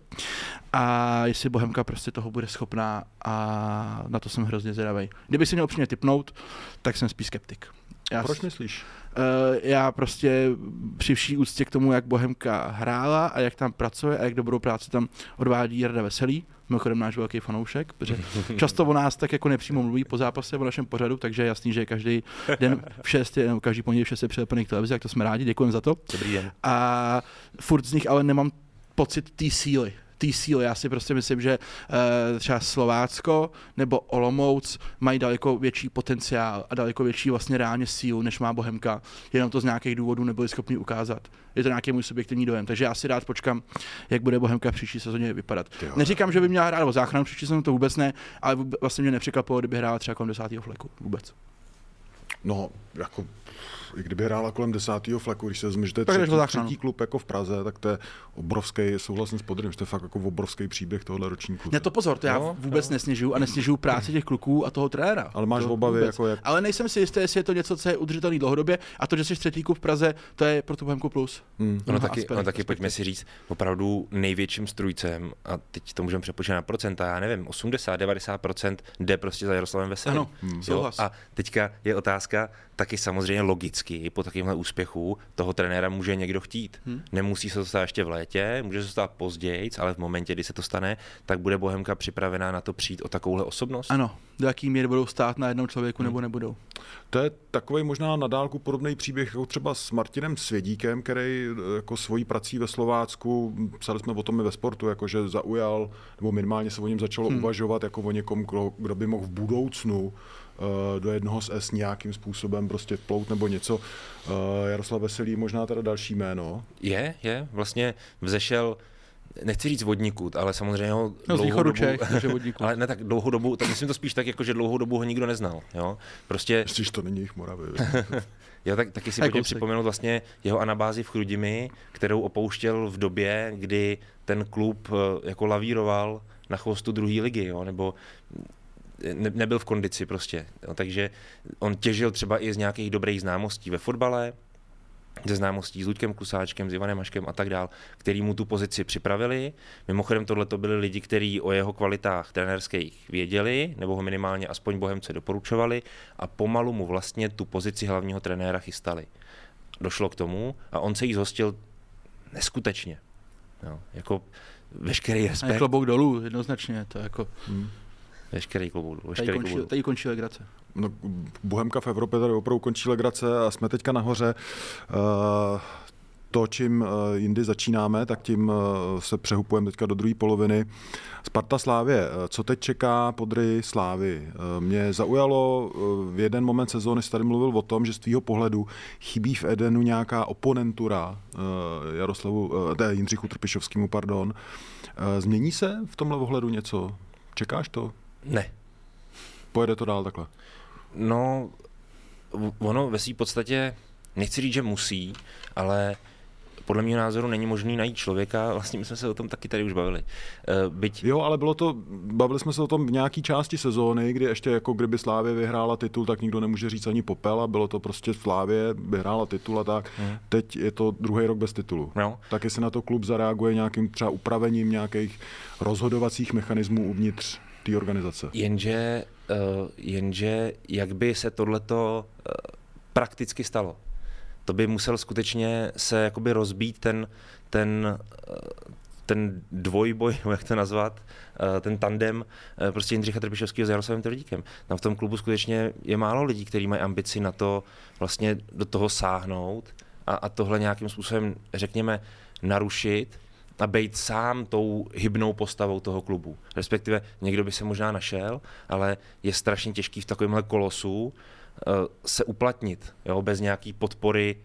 A jestli Bohemka prostě toho bude schopná a na to jsem hrozně zvědavý. Kdyby si měl upřímně typnout, tak jsem spíš skeptik. Já, Proč myslíš? Uh, já prostě při vší úctě k tomu, jak Bohemka hrála a jak tam pracuje a jak dobrou práci tam odvádí Jarda Veselý, mimochodem náš velký fanoušek, protože často o nás tak jako nepřímo mluví po zápase o našem pořadu, takže je jasný, že každý den v 6, je- nebo každý pondělí v 6 je přilepený k televizi, jak to jsme rádi, děkujeme za to. Dobrý den. A furt z nich ale nemám pocit té síly. Té síly. Já si prostě myslím, že uh, třeba Slovácko nebo Olomouc mají daleko větší potenciál a daleko větší vlastně reálně sílu, než má Bohemka. Jenom to z nějakých důvodů nebyli schopni ukázat. Je to nějaký můj subjektivní dojem. Takže já si rád počkám, jak bude Bohemka v příští sezóně vypadat. Jo. Neříkám, že by měla hrát o záchranu příští sezónu, to vůbec ne, ale vlastně mě nepřekvapilo, kdyby hrála třeba kolem desátého fleku. Vůbec. No, jako i kdyby hrála kolem desátého fleku, když se vezme, že to je třetí, třetí klub jako v Praze, tak to je obrovský, souhlasím s Podrym, že to je fakt jako obrovský příběh tohohle ročníku. Ne, to pozor, to já Jo, vůbec nesnižuju a nesnižuju práci těch kluků a toho trenéra. Ale máš to obavy, jako jak- Ale nejsem si jistý, jestli je to něco, co je udržitelný dlouhodobě a to, že jsi třetí klub v Praze, to je pro tu Bohemku plus. Hmm. Ono Mnoha taky, aspekt- ono taky pojďme si říct, opravdu největším strujcem, a teď to můžeme přepočítat na procenta, já nevím, 80-90% jde prostě za Jaroslavem Veselým. Ano, Jo, souhlas. A teďka je otázka, otázka, taky samozřejmě logicky po takovémhle úspěchu toho trenéra může někdo chtít. Hmm. Nemusí se to stát ještě v létě, může se to stát později, ale v momentě, kdy se to stane, tak bude Bohemka připravená na to přijít o takovouhle osobnost? Ano, do jaký míry budou stát na jednom člověku hmm. nebo nebudou. To je takový možná nadálku podobný příběh jako třeba s Martinem Svědíkem, který eh, jako svojí prací ve Slovácku, psali jsme o tom i ve sportu, jakože zaujal, nebo minimálně se o něm začalo hmm. uvažovat jako o někom, kdo, kdo by mohl v budoucnu do jednoho z S nějakým způsobem prostě vplout nebo něco. Eh, Jaroslav Veselý možná teda další jméno. Je, je, vlastně vzešel nechci říct vodníků, ale samozřejmě ho no, dlouhou dobu, Čech, *laughs* ale ne tak dlouhou dobu, tak myslím to spíš tak, jako že dlouhou dobu ho nikdo neznal. Jo? Prostě... Myslíš, to není jich Moravy. *laughs* jo, tak, taky si pojďme připomenout vlastně jeho anabázi v Chrudimi, kterou opouštěl v době, kdy ten klub eh, jako lavíroval na chvostu druhé ligy, jo? nebo ne, nebyl v kondici prostě. Jo, takže on těžil třeba i z nějakých dobrých známostí ve fotbale, ze známostí s Luďkem Kusáčkem, s Ivanem Maškem a tak dál, který mu tu pozici připravili. Mimochodem tohle to byli lidi, kteří o jeho kvalitách trenerských věděli, nebo ho minimálně aspoň Bohemce doporučovali a pomalu mu vlastně tu pozici hlavního trenéra chystali. Došlo k tomu a on se jí zhostil neskutečně. Jo, jako veškerý respekt. A klobouk dolů, jednoznačně. To jako... Hmm. Veškerý klobouk. Veškerý tady, končí, tady končí legrace. No, Bohemka v Evropě tady opravdu končí legrace a jsme teďka nahoře. Uh, to, čím eh, jindy začínáme, tak tím eh, se přehupujeme teďka do druhé poloviny. Sparta Slávě, co teď čeká podry Slávy? Mě zaujalo, v jeden moment sezóny jsi tady mluvil o tom, že z tvýho pohledu chybí v Edenu nějaká oponentura Jaroslavu, ne, Jindřichu Trpišovskému, pardon. Změní se v tomhle ohledu něco? Čekáš to? Ne. Pojede to dál takhle? No, ono ve své podstatě, nechci říct, že musí, ale podle mého názoru není možný najít člověka, *laughs* vlastně my jsme se o tom taky tady už bavili. Eh, byť... Jo, ale bylo to, bavili jsme se o tom v nějaký části sezóny, kdy ještě jako kdyby Slávě vyhrála titul, tak nikdo nemůže říct ani popel a bylo to prostě Slávě vyhrála titul a tak. Hmm. Teď je to druhý rok bez titulu. No. Tak jestli na to klub zareaguje nějakým třeba upravením nějakých rozhodovacích mechanismů uvnitř té organizace. Jenže, uh, jenže jak by se tohleto uh, prakticky stalo? To by musel skutečně se jakoby rozbít ten, ten, uh, ten dvojboj, *laughs* jak to nazvat, ten tandem prostě Jindřicha Trpišovského s Jaroslavem Tvrdíkem. Tam v tom klubu skutečně je málo lidí, kteří mají ambici na to vlastně do toho sáhnout a, a tohle nějakým způsobem, řekněme, narušit a být sám tou hybnou postavou toho klubu. Respektive někdo by se možná našel, ale je strašně těžký v takovémhle kolosu uh, se uplatnit, jo, bez nějaký podpory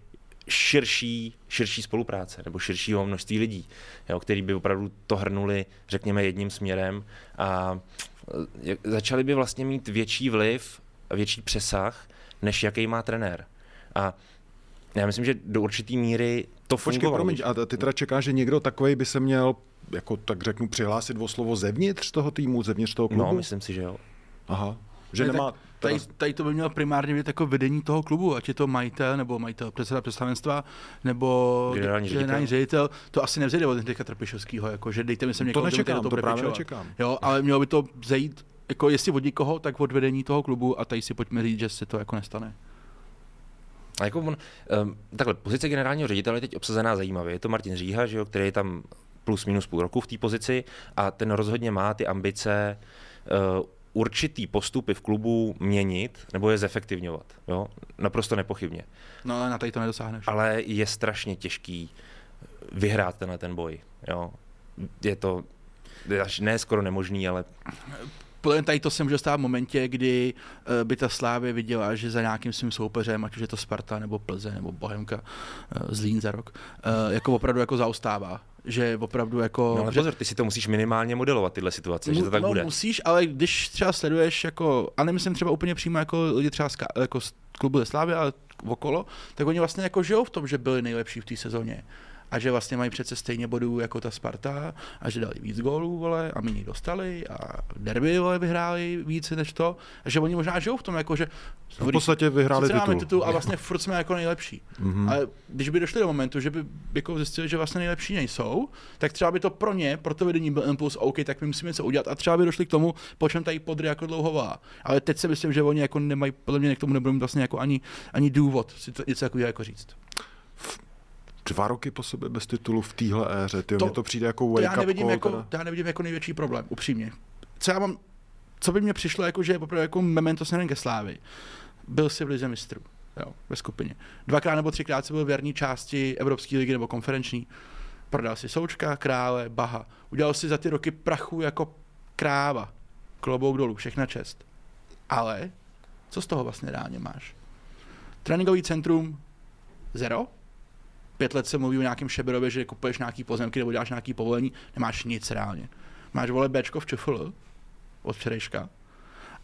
širší, širší spolupráce nebo širšího množství lidí, jo, který by opravdu to hrnuli, řekněme, jedním směrem a uh, začali by vlastně mít větší vliv větší přesah, než jaký má trenér. A já myslím, že do určité míry to Počkej, fungovalo. promiň, a ty teda čekáš, že někdo takový by se měl, jako tak řeknu, přihlásit o slovo zevnitř toho týmu, zevnitř toho klubu? No, myslím si, že jo. Aha. Že ne, nemá... Tady, tady, to by mělo primárně být jako vedení toho klubu, ať je to majitel, nebo majitel předseda představenstva, nebo generální ředitel. ředitel. To asi nevzejde od Hendrika Trpišovského, jako, že dejte mi sem někoho, to nečekám, to, to právě nečekám. Jo, ale mělo by to zejít, jako jestli od někoho, tak od vedení toho klubu a tady si pojďme říct, že se to jako nestane. A jako on, um, takhle, pozice generálního ředitele je teď obsazená zajímavě. Je to Martin Říha, že jo, který je tam plus minus půl roku v té pozici a ten rozhodně má ty ambice uh, určitý postupy v klubu měnit nebo je zefektivňovat. Jo? Naprosto nepochybně. No ale na tady to nedosáhneš. Ale je strašně těžký vyhrát tenhle ten boj. Jo? Je to až ne skoro nemožný, ale podle tady to se může stát v momentě, kdy uh, by ta Slávě viděla, že za nějakým svým soupeřem, ať už je to Sparta nebo Plze nebo Bohemka, uh, Zlín za rok, uh, jako opravdu jako zaostává že opravdu jako... No ale pozor, ty si to musíš minimálně modelovat, tyhle situace, mu, že to tak no, bude. musíš, ale když třeba sleduješ jako, a nemyslím třeba úplně přímo jako lidi třeba z, jako z klubu ze Slávy, ale okolo, tak oni vlastně jako žijou v tom, že byli nejlepší v té sezóně. A že vlastně mají přece stejně bodů jako ta Sparta a že dali víc gólů, vole, a méně dostali a derby, vole, vyhráli víc než to a že oni možná žijou v tom, jako že v podstatě vyhráli titul. titul a vlastně furt jsme jako nejlepší. Mhm. Ale když by došli do momentu, že by jako zjistili, že vlastně nejlepší nejsou, tak třeba by to pro ně, pro to vedení byl impuls, OK, tak my musíme něco udělat a třeba by došli k tomu, po čem tady podry jako dlouho volá. Ale teď si myslím, že oni jako nemají, podle mě k tomu nebudou mít vlastně jako ani, ani důvod si to něco takového jako říct. Dva roky po sobě bez titulu v téhle éře, ty To- to přijde jako To wake já up nevidím call, jako, teda. já nevidím jako největší problém, upřímně. Co já mám, co by mě přišlo, jako, že je opravdu jako memento směrem ke slávy, byl si v lize mistrů, jo, ve skupině. Dvakrát nebo třikrát si byl v jarní části Evropské ligy nebo konferenční. Prodal si Součka, Krále, Baha. Udělal si za ty roky prachu jako kráva. Klobouk dolů, všechna čest. Ale co z toho vlastně reálně máš? Tréninkový centrum zero, pět let se mluví o nějakém šeberově, že kupuješ nějaký pozemky nebo děláš nějaký povolení, nemáš nic reálně. Máš vole Bčko v ČFL od včerejška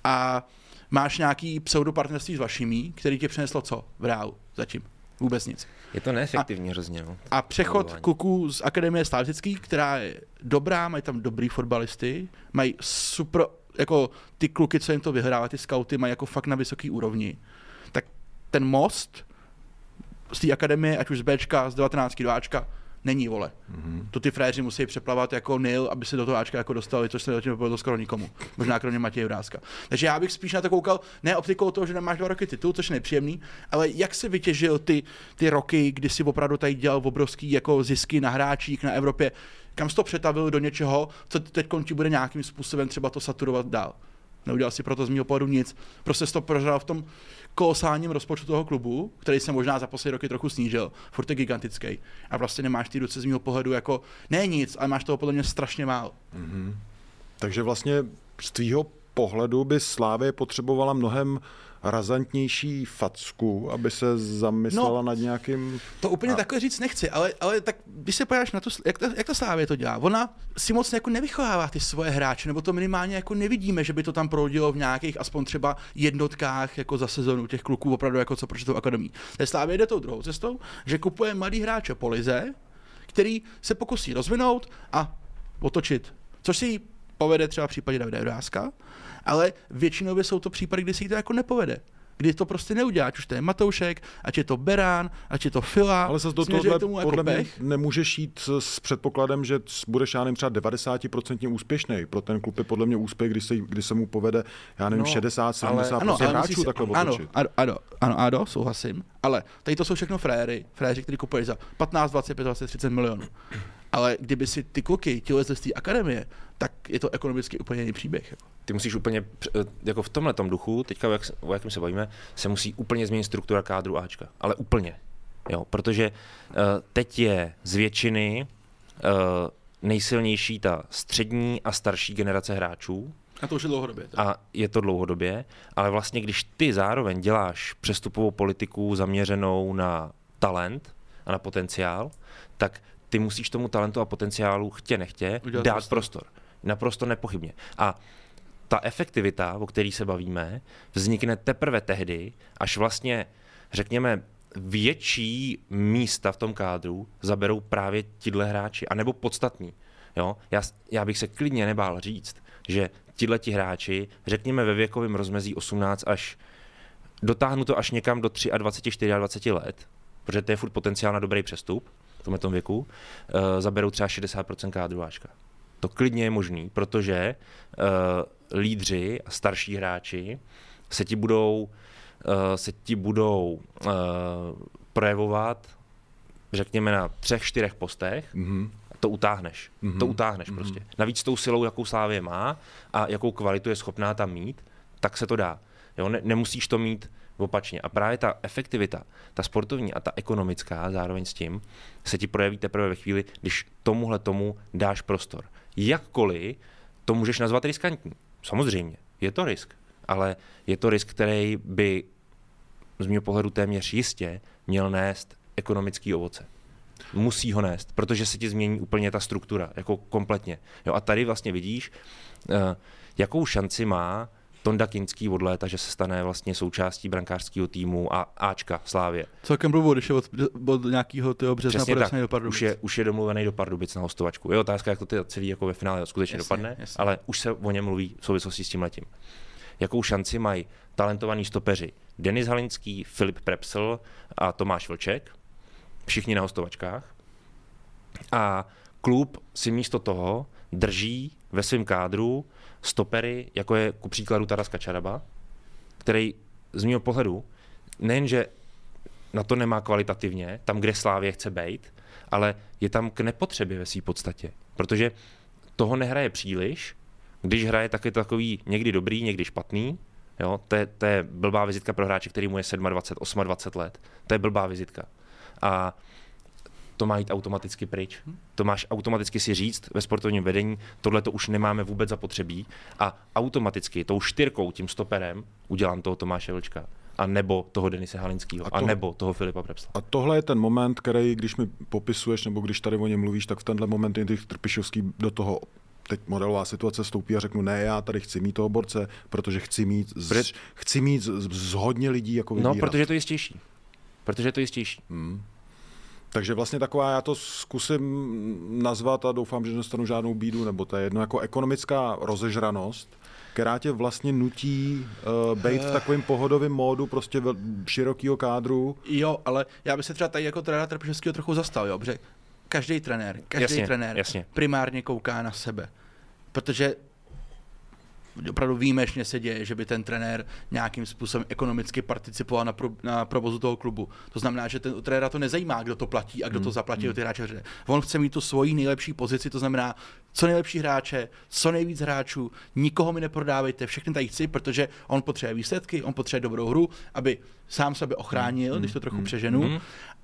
a máš nějaký pseudopartnerství s vašimi, který ti přineslo co v reálu zatím? Vůbec nic. Je to neefektivní hrozně. No. A přechod kluků z Akademie Slavický, která je dobrá, mají tam dobrý fotbalisty, mají super, jako ty kluky, co jim to vyhrává, ty skauty, mají jako fakt na vysoký úrovni. Tak ten most z té akademie, ať už z Bčka, z 19 do Ačka, není vole. Mm-hmm. To ty fréři musí přeplavat jako Nil, aby se do toho Ačka jako dostali, což se zatím nepovedlo skoro nikomu. Možná kromě Matěje Vrázka. Takže já bych spíš na to koukal, ne optikou toho, že nemáš dva roky titul, což je nepříjemný, ale jak se vytěžil ty, ty roky, kdy si opravdu tady dělal obrovský jako zisky na hráčích na Evropě, kam jsi to přetavil do něčeho, co teď ti bude nějakým způsobem třeba to saturovat dál. Neudělal si proto z mého pohledu nic. Prostě to prožral v tom kolosálním rozpočtu toho klubu, který se možná za poslední roky trochu snížil, furt je gigantický. A vlastně nemáš ty ruce z mého pohledu jako ne nic, ale máš toho podle mě strašně málo. Takže vlastně z tvýho pohledu by Slávě potřebovala mnohem razantnější facku, aby se zamyslela No. nad nějakým... To úplně takhle říct nechci, ale, ale tak když se podíváš na to, jak, ta, jak ta Slávě to dělá, ona si moc jako nevychovává ty svoje hráče, nebo to minimálně jako nevidíme, že by to tam proudilo v nějakých aspoň třeba jednotkách jako za sezonu těch kluků opravdu jako co proč tou akademí. Té Slávě jde tou druhou cestou, že kupuje mladý hráče po lize, který se pokusí rozvinout a otočit, což si jí povede třeba v případě Davida Juráska, ale většinově jsou to případy, kdy se jí to jako nepovede. Kdy to prostě neudělá, ať už to je Matoušek, ať je to Berán, ať je to Fila. Ale se do tohohle tomu jako podle mě pech. nemůžeš jít s, předpokladem, že budeš, já nevím, třeba 90% úspěšný. Pro ten klub je podle mě úspěch, když se, kdy se mu povede, já nevím, No, 60, 70 ale- Ano, ale hráčů takhle ano, otočit. ano, ano, ano, ano, souhlasím. Ale tady to jsou všechno fréry, fréři, kteří kupují za 15, 25, 20, 30 milionů. Ale kdyby si ty kluky ti lezli z té akademie, tak je to ekonomicky úplně jiný příběh. Jako. Ty musíš úplně, př- jako v tomhle duchu, teďka o, jak, o jakém se bavíme, se musí úplně změnit struktura kádru Ačka. Ale úplně. Jo, protože uh, teď je z většiny uh, nejsilnější ta střední a starší generace hráčů, A to už je dlouhodobě. tak. a je to dlouhodobě, ale vlastně když ty zároveň děláš přestupovou politiku zaměřenou na talent a na potenciál, tak ty musíš tomu talentu a potenciálu chtě nechtě Udělat dát prostor. prostor. Naprosto nepochybně. A ta efektivita, o které se bavíme, vznikne teprve tehdy, až vlastně, řekněme, větší místa v tom kádru zaberou právě tihle hráči, anebo podstatní. Jo? Já, já bych se klidně nebál říct, že tihle ti hráči, řekněme ve věkovém rozmezí 18 až dotáhnu to až někam do 23, 24 let, protože to je furt potenciál na dobrý přestup v tomhle tom věku, uh, zaberou třeba 60% kádru Ačka. To klidně je možný, protože uh, lídři a starší hráči se ti budou, uh, se ti budou uh, projevovat, řekněme, na třech, čtyřech postech, Mhm. to utáhneš. Mm-hmm. To utáhneš mm-hmm. prostě. Navíc tou silou, jakou Slávě má a jakou kvalitu je schopná tam mít, tak se to dá. Jo, ne, nemusíš to mít opačně. A právě ta efektivita, ta sportovní a ta ekonomická zároveň s tím, se ti projeví teprve ve chvíli, když tomuhle tomu dáš prostor. Jakkoliv to můžeš nazvat riskantní. Samozřejmě, je to risk. Ale je to risk, který by z mého pohledu téměř jistě měl nést ekonomický ovoce. Musí ho nést, protože se ti změní úplně ta struktura, jako kompletně. Jo, a tady vlastně vidíš, eh, jakou šanci má Tonda Kinský od léta, že se stane vlastně součástí brankářského týmu a Ačka Slávě. Celkem blbou, když je od, od nějakého toho března podepsaný do Pardubic. Už je, už je domluvený do Pardubic na hostovačku. Je otázka, jak to ty celý jako ve finále skutečně jasně, dopadne, jasně. ale už se o něm mluví v souvislosti s tím letím. Jakou šanci mají talentovaní stopeři Denis Halinský, Filip Prepsl a Tomáš Vlček, všichni na hostovačkách. A klub si místo toho drží ve svém kádru stopery, jako je ku příkladu Taras Kačaraba, který z mého pohledu nejenže na to nemá kvalitativně, tam, kde Slávě chce být, ale je tam k nepotřebě ve své podstatě. Protože toho nehraje příliš, když hraje, tak je takový někdy dobrý, někdy špatný. Jo? To, je, to je blbá vizitka pro hráče, který mu je 27, 28 let. To je blbá vizitka. A to má jít automaticky pryč. To máš automaticky si říct ve sportovním vedení, tohle to už nemáme vůbec zapotřebí a automaticky tou čtyřkou, tím stoperem, udělám toho Tomáše Vlčka a nebo toho Denise Halinského, a, to, a nebo toho Filipa Prepsla. A tohle je ten moment, který, když mi popisuješ, nebo když tady o něm mluvíš, tak v tenhle moment Jindřich Trpišovský do toho teď modelová situace stoupí a řeknu, ne, já tady chci mít toho borce, protože chci mít, z, chci mít z, z hodně lidí jako vybírat. No, protože je to jistější. Protože je to jistější. Hmm. Takže vlastně taková, já to zkusím nazvat a doufám, že nedostanu žádnou bídu, nebo to je jedno jako ekonomická rozežranost, která tě vlastně nutí uh, být v takovém pohodovém módu prostě širokého kádru. Jo, ale já bych se třeba tady jako trenér Trpšovského trochu zastal, jo, protože každý trenér, každý jasně, trenér jasně. primárně kouká na sebe. Protože opravdu výjimečně se děje, že by ten trenér nějakým způsobem ekonomicky participoval na, pro, na provozu toho klubu. To znamená, že ten trenéra to nezajímá, kdo to platí a kdo to hmm, zaplatí do ty hráče. On chce mít tu svoji nejlepší pozici, to znamená co nejlepší hráče, co nejvíc hráčů, nikoho mi neprodávejte, všechny tady chci, protože on potřebuje výsledky, on potřebuje dobrou hru, aby sám sebe ochránil, hmm. když to trochu hmm. přeženu. Hmm.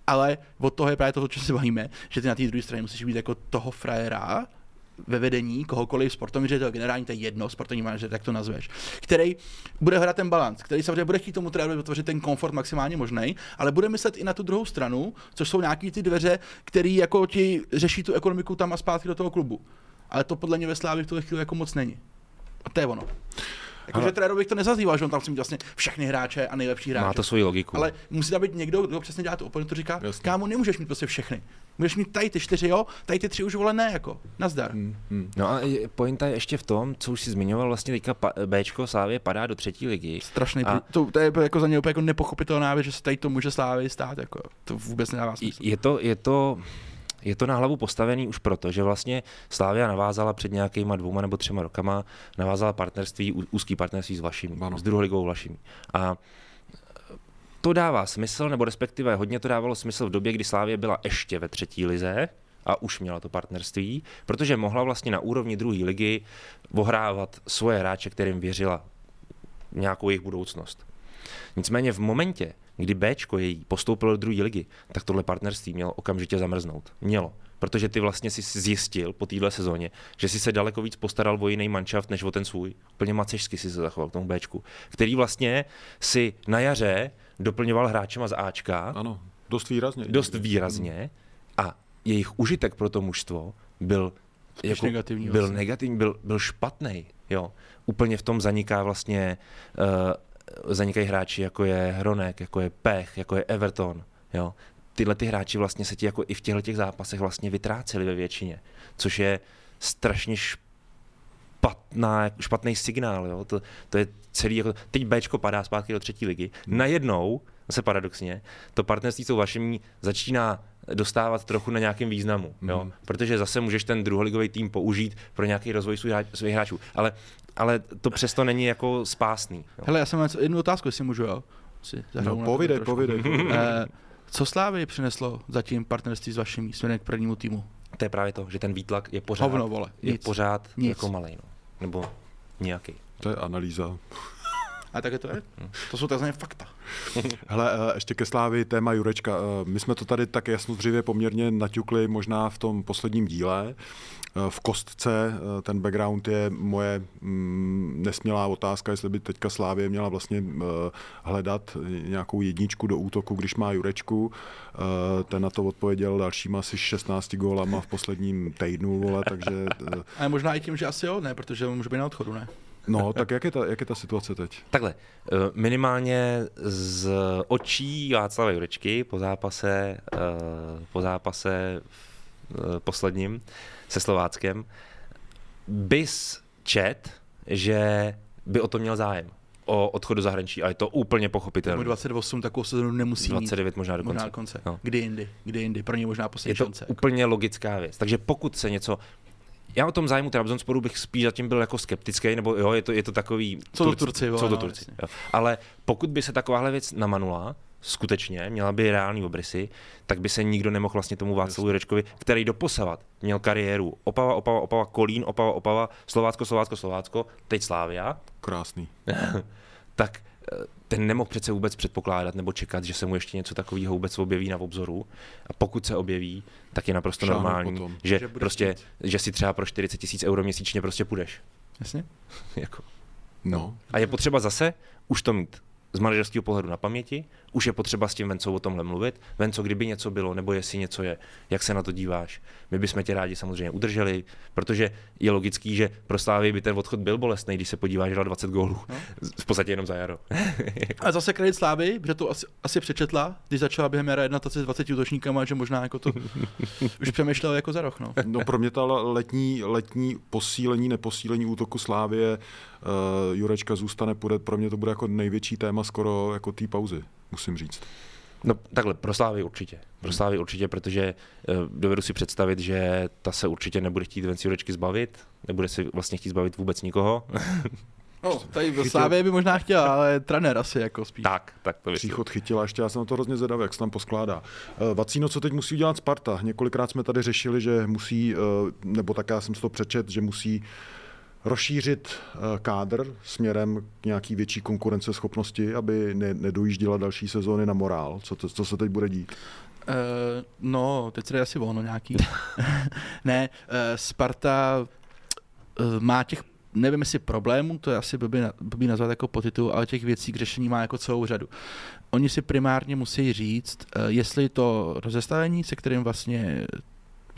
Ale od toho je právě to, o čem se bavíme, že ty na té druhé straně musíš být jako toho frajera, ve vedení kohokoliv, sportovní ředitel, generální, to je jedno, sportovní manažer, tak to nazveš, který bude hrát ten balans, který samozřejmě bude chtít tomu trénovi vytvořit ten komfort maximálně možný, ale bude myslet i na tu druhou stranu, což jsou nějaký ty dveře, který jako ti řeší tu ekonomiku tam a zpátky do toho klubu. Ale to podle mě ve Slávě v tuhle chvíli jako moc není. A to je ono. Jakože bych to nezazýval, že on tam musí mít vlastně všechny hráče a nejlepší hráče. Má to svoji logiku. Ale musí tam být někdo, kdo přesně dělá tu oponentu, říká, Jasně. kámo, nemůžeš mít prostě všechny. Můžeš mít tady ty čtyři, jo, tady ty tři už vole ne, jako, nazdar. Hmm, hmm. No a pointa je ještě v tom, co už si zmiňoval, vlastně teďka Bčko Slávě padá do třetí ligy. Strašný, a... to, to, je jako za ně úplně jako nepochopitelná věc, že se tady to může Slávě stát, jako, to vůbec nedává smysl. Je to, je to, je to na hlavu postavený už proto, že vlastně Slávia navázala před nějakýma dvouma nebo třema rokama, navázala partnerství, úzký partnerství s Vlašimi, ano. s druhou Vlašimi. A to dává smysl, nebo respektive hodně to dávalo smysl v době, kdy Slávě byla ještě ve třetí lize, a už měla to partnerství, protože mohla vlastně na úrovni druhé ligy ohrávat svoje hráče, kterým věřila nějakou jejich budoucnost. Nicméně v momentě, kdy Bčko její postoupilo do druhé ligy, tak tohle partnerství mělo okamžitě zamrznout. Mělo. Protože ty vlastně si zjistil po téhle sezóně, že si se daleko víc postaral o jiný manšaft než o ten svůj. Úplně macešsky si se zachoval k tomu Bčku, který vlastně si na jaře doplňoval hráčema z Ačka. Ano, dost výrazně. Dost výrazně. A jejich užitek pro to mužstvo byl jako, negativní, byl vlastně. negativní, byl, byl špatný. Jo. Úplně v tom zaniká vlastně uh, zanikají hráči, jako je Hronek, jako je Pech, jako je Everton. Jo. Tyhle ty hráči vlastně se ti jako i v těchto těch zápasech vlastně vytráceli ve většině, což je strašně špatná, špatný signál. Jo. To, to je celý, jako, teď Bčko padá zpátky do třetí ligy, najednou, zase paradoxně, to partnerství s vašimi začíná dostávat trochu na nějakém významu, mm. jo? Mhm. protože zase můžeš ten druholigový tým použít pro nějaký rozvoj svých hráčů, ale, ale to přesto není jako spásný. Jo? Hele, já jsem měl jednu otázku, jestli můžu, jo? Si no, povidej, povidej. eh, co Slávy přineslo zatím partnerství s vašimi směrem k prvnímu týmu? To je právě to, že ten výtlak je pořád, Hovno, vole. je Nic. pořád Nic. jako malej, no. nebo nějaký. To je analýza. A také to je. To jsou takzvané fakta. *laughs* Hele, eh, ještě ke Slávi téma Jurečka. Eh, my jsme to tady tak jasnodřivě poměrně naťukli možná v tom posledním díle. Eh, v kostce ten background je moje mm, nesmělá otázka, jestli by teďka Slávě měla vlastně hledat nějakou jedničku do útoku, když má Jurečku. Ten na to odpověděl dalšíma asi 16 gólama v posledním týdnu, vole, takže... *laughs* Ale možná i tím, že asi jo, ne, protože může být na odchodu, ne? No, tak jak je ta, jak je ta situace teď? Takhle, eh, minimálně z očí Václava Jurečky po zápase, eh, po zápase eh, posledním se Slováckem, bys čet, že by o to měl zájem o odchod do zahraničí a je to úplně pochopitelné. 28 takovou sezonu nemusí 29 mít. možná dokonce. Možná dokonce. No. Kdy jindy, kdy jindy, pro ně možná poslední Je to šance. úplně logická věc. Takže pokud se něco já o tom zájmu Trabzonsporu bych spíš zatím byl jako skeptický, nebo jo, je to, je to takový... Co to Turci, Co to no, Turci, jasně. jo. Ale pokud by se takováhle věc namanula, skutečně, měla by reální obrysy, tak by se nikdo nemohl vlastně tomu Václavu Jurečkovi, který doposavat měl kariéru Opava, Opava, Opava, Kolín, Opava, Opava, Slovácko, Slovácko, Slovácko, teď Slávia, Krásný. *laughs* tak eh, ten nemohl přece vůbec předpokládat nebo čekat, že se mu ještě něco takového vůbec objeví na obzoru. A pokud se objeví, tak je naprosto Šáhnout normální, potom. že, Že prostě, že si třeba pro 40 tisíc euro měsíčně prostě půjdeš. Jasně? *laughs* jako. No. A je potřeba zase už to mít z manažerského pohledu na paměti, už je potřeba s tím Vencou o tomhle mluvit. Venco, kdyby něco bylo, nebo jestli něco je, jak se na to díváš. My bychom tě rádi samozřejmě udrželi, protože je logický, že pro Slávy by ten odchod byl bolestný, když se podíváš, že dal 20 gólů. No. V podstatě jenom za jaro. *laughs* A zase kredit Slávy, že to asi, asi přečetla, když začala během jara jednat asi s 20 útočníkama, že možná jako to *laughs* už přemýšlel jako za roh. No. No pro mě ta letní, letní posílení, neposílení útoku Slávie uh, Jurečka zůstane, půjde, pro mě to bude jako největší téma skoro jako té pauzy, musím říct. No takhle, pro Slávy určitě. Pro Slávy určitě, protože uh, dovedu si představit, že ta se určitě nebude chtít Venci Jurečky zbavit, nebude si vlastně chtít zbavit vůbec nikoho. *laughs* no tady v Slávě by možná chtěla, ale trenér asi jako spíš. tak, tak to myslím. Příchod chytila, ještě já jsem na to hrozně zvědavý, jak se tam poskládá. Uh, Vacíno, co teď musí udělat Sparta? Několikrát jsme tady řešili, že musí, uh, nebo tak já jsem si to přečet, že musí rozšířit uh, kádr směrem k nějaký větší konkurenceschopnosti, aby ne, nedojížděla další sezóny na morál. Co, to, co se teď bude dít? Uh, no, teď se jde asi volno nějaký. *laughs* ne, uh, Sparta uh, má těch, nevím jestli problémů, to je asi blbý, blbý nazvat jako potitul, ale těch věcí k řešení má jako celou řadu. Oni si primárně musí říct, jestli to rozestavení, se kterým vlastně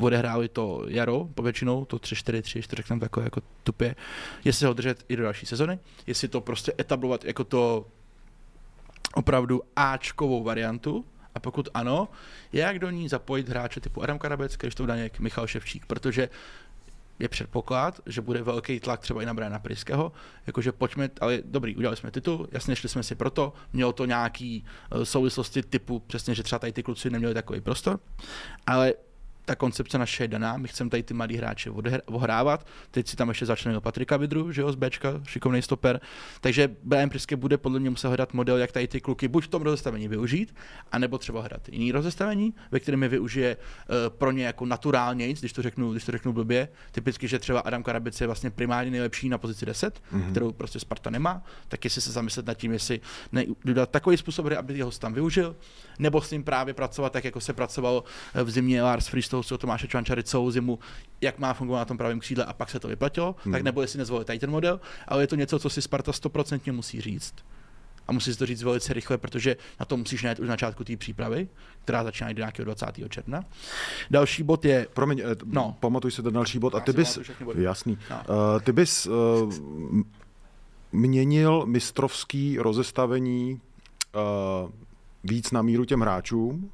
odehráli to jaro, povětšinou to 3-4-3, když to řekneme takové jako tupě, jestli ho držet i do další sezony, jestli to prostě etablovat jako to opravdu Ačkovou variantu, a pokud ano, jak do ní zapojit hráče typu Adam Karabec, Krištof Daněk, Michal Ševčík, protože je předpoklad, že bude velký tlak třeba i na Briana Priského, jakože pojďme, ale dobrý, udělali jsme titul, jasně šli jsme si proto, mělo to nějaký eh, souvislosti typu, přesně, že třeba tady ty kluci neměli takový prostor, ale ta koncepce naše je daná, my chceme tady ty mladí hráče ohrávat, teď si tam ještě začlenil Patrika Vidru, že jo, z Bčka, šikovný stoper, takže Brian Priske bude podle mě muset hledat model, jak tady ty kluky buď v tom rozestavení využít, anebo třeba hledat jiný rozestavení, ve kterém je využije uh, pro ně jako naturálně, když to řeknu, když to řeknu blbě, typicky, že třeba Adam Karabic je vlastně primárně nejlepší na pozici 10, mm-hmm. kterou prostě Sparta nemá, tak jestli se zamyslet nad tím, jestli ne, dodat takový způsob, aby jeho tam využil, nebo s ním právě pracovat tak, jako se pracovalo eh, v zimě Lars Freestyle od Tomáše Čvančary celou zimu, jak má fungovat na tom pravém křídle a pak se to vyplatilo, hmm. tak nebo jestli nezvolit tady ten model, ale je to něco, co si Sparta stoprocentně musí říct. A musí si to říct velice rychle, protože na to musíš najít už na začátku té přípravy, která začíná do nějakého 20. června. Další bod je, Promiň, eh, No. no. pamatuj si ten další bod. A Já ty si bys, jasný, No. uh, ty bys uh, měnil mistrovský rozestavení uh, víc na míru těm hráčům,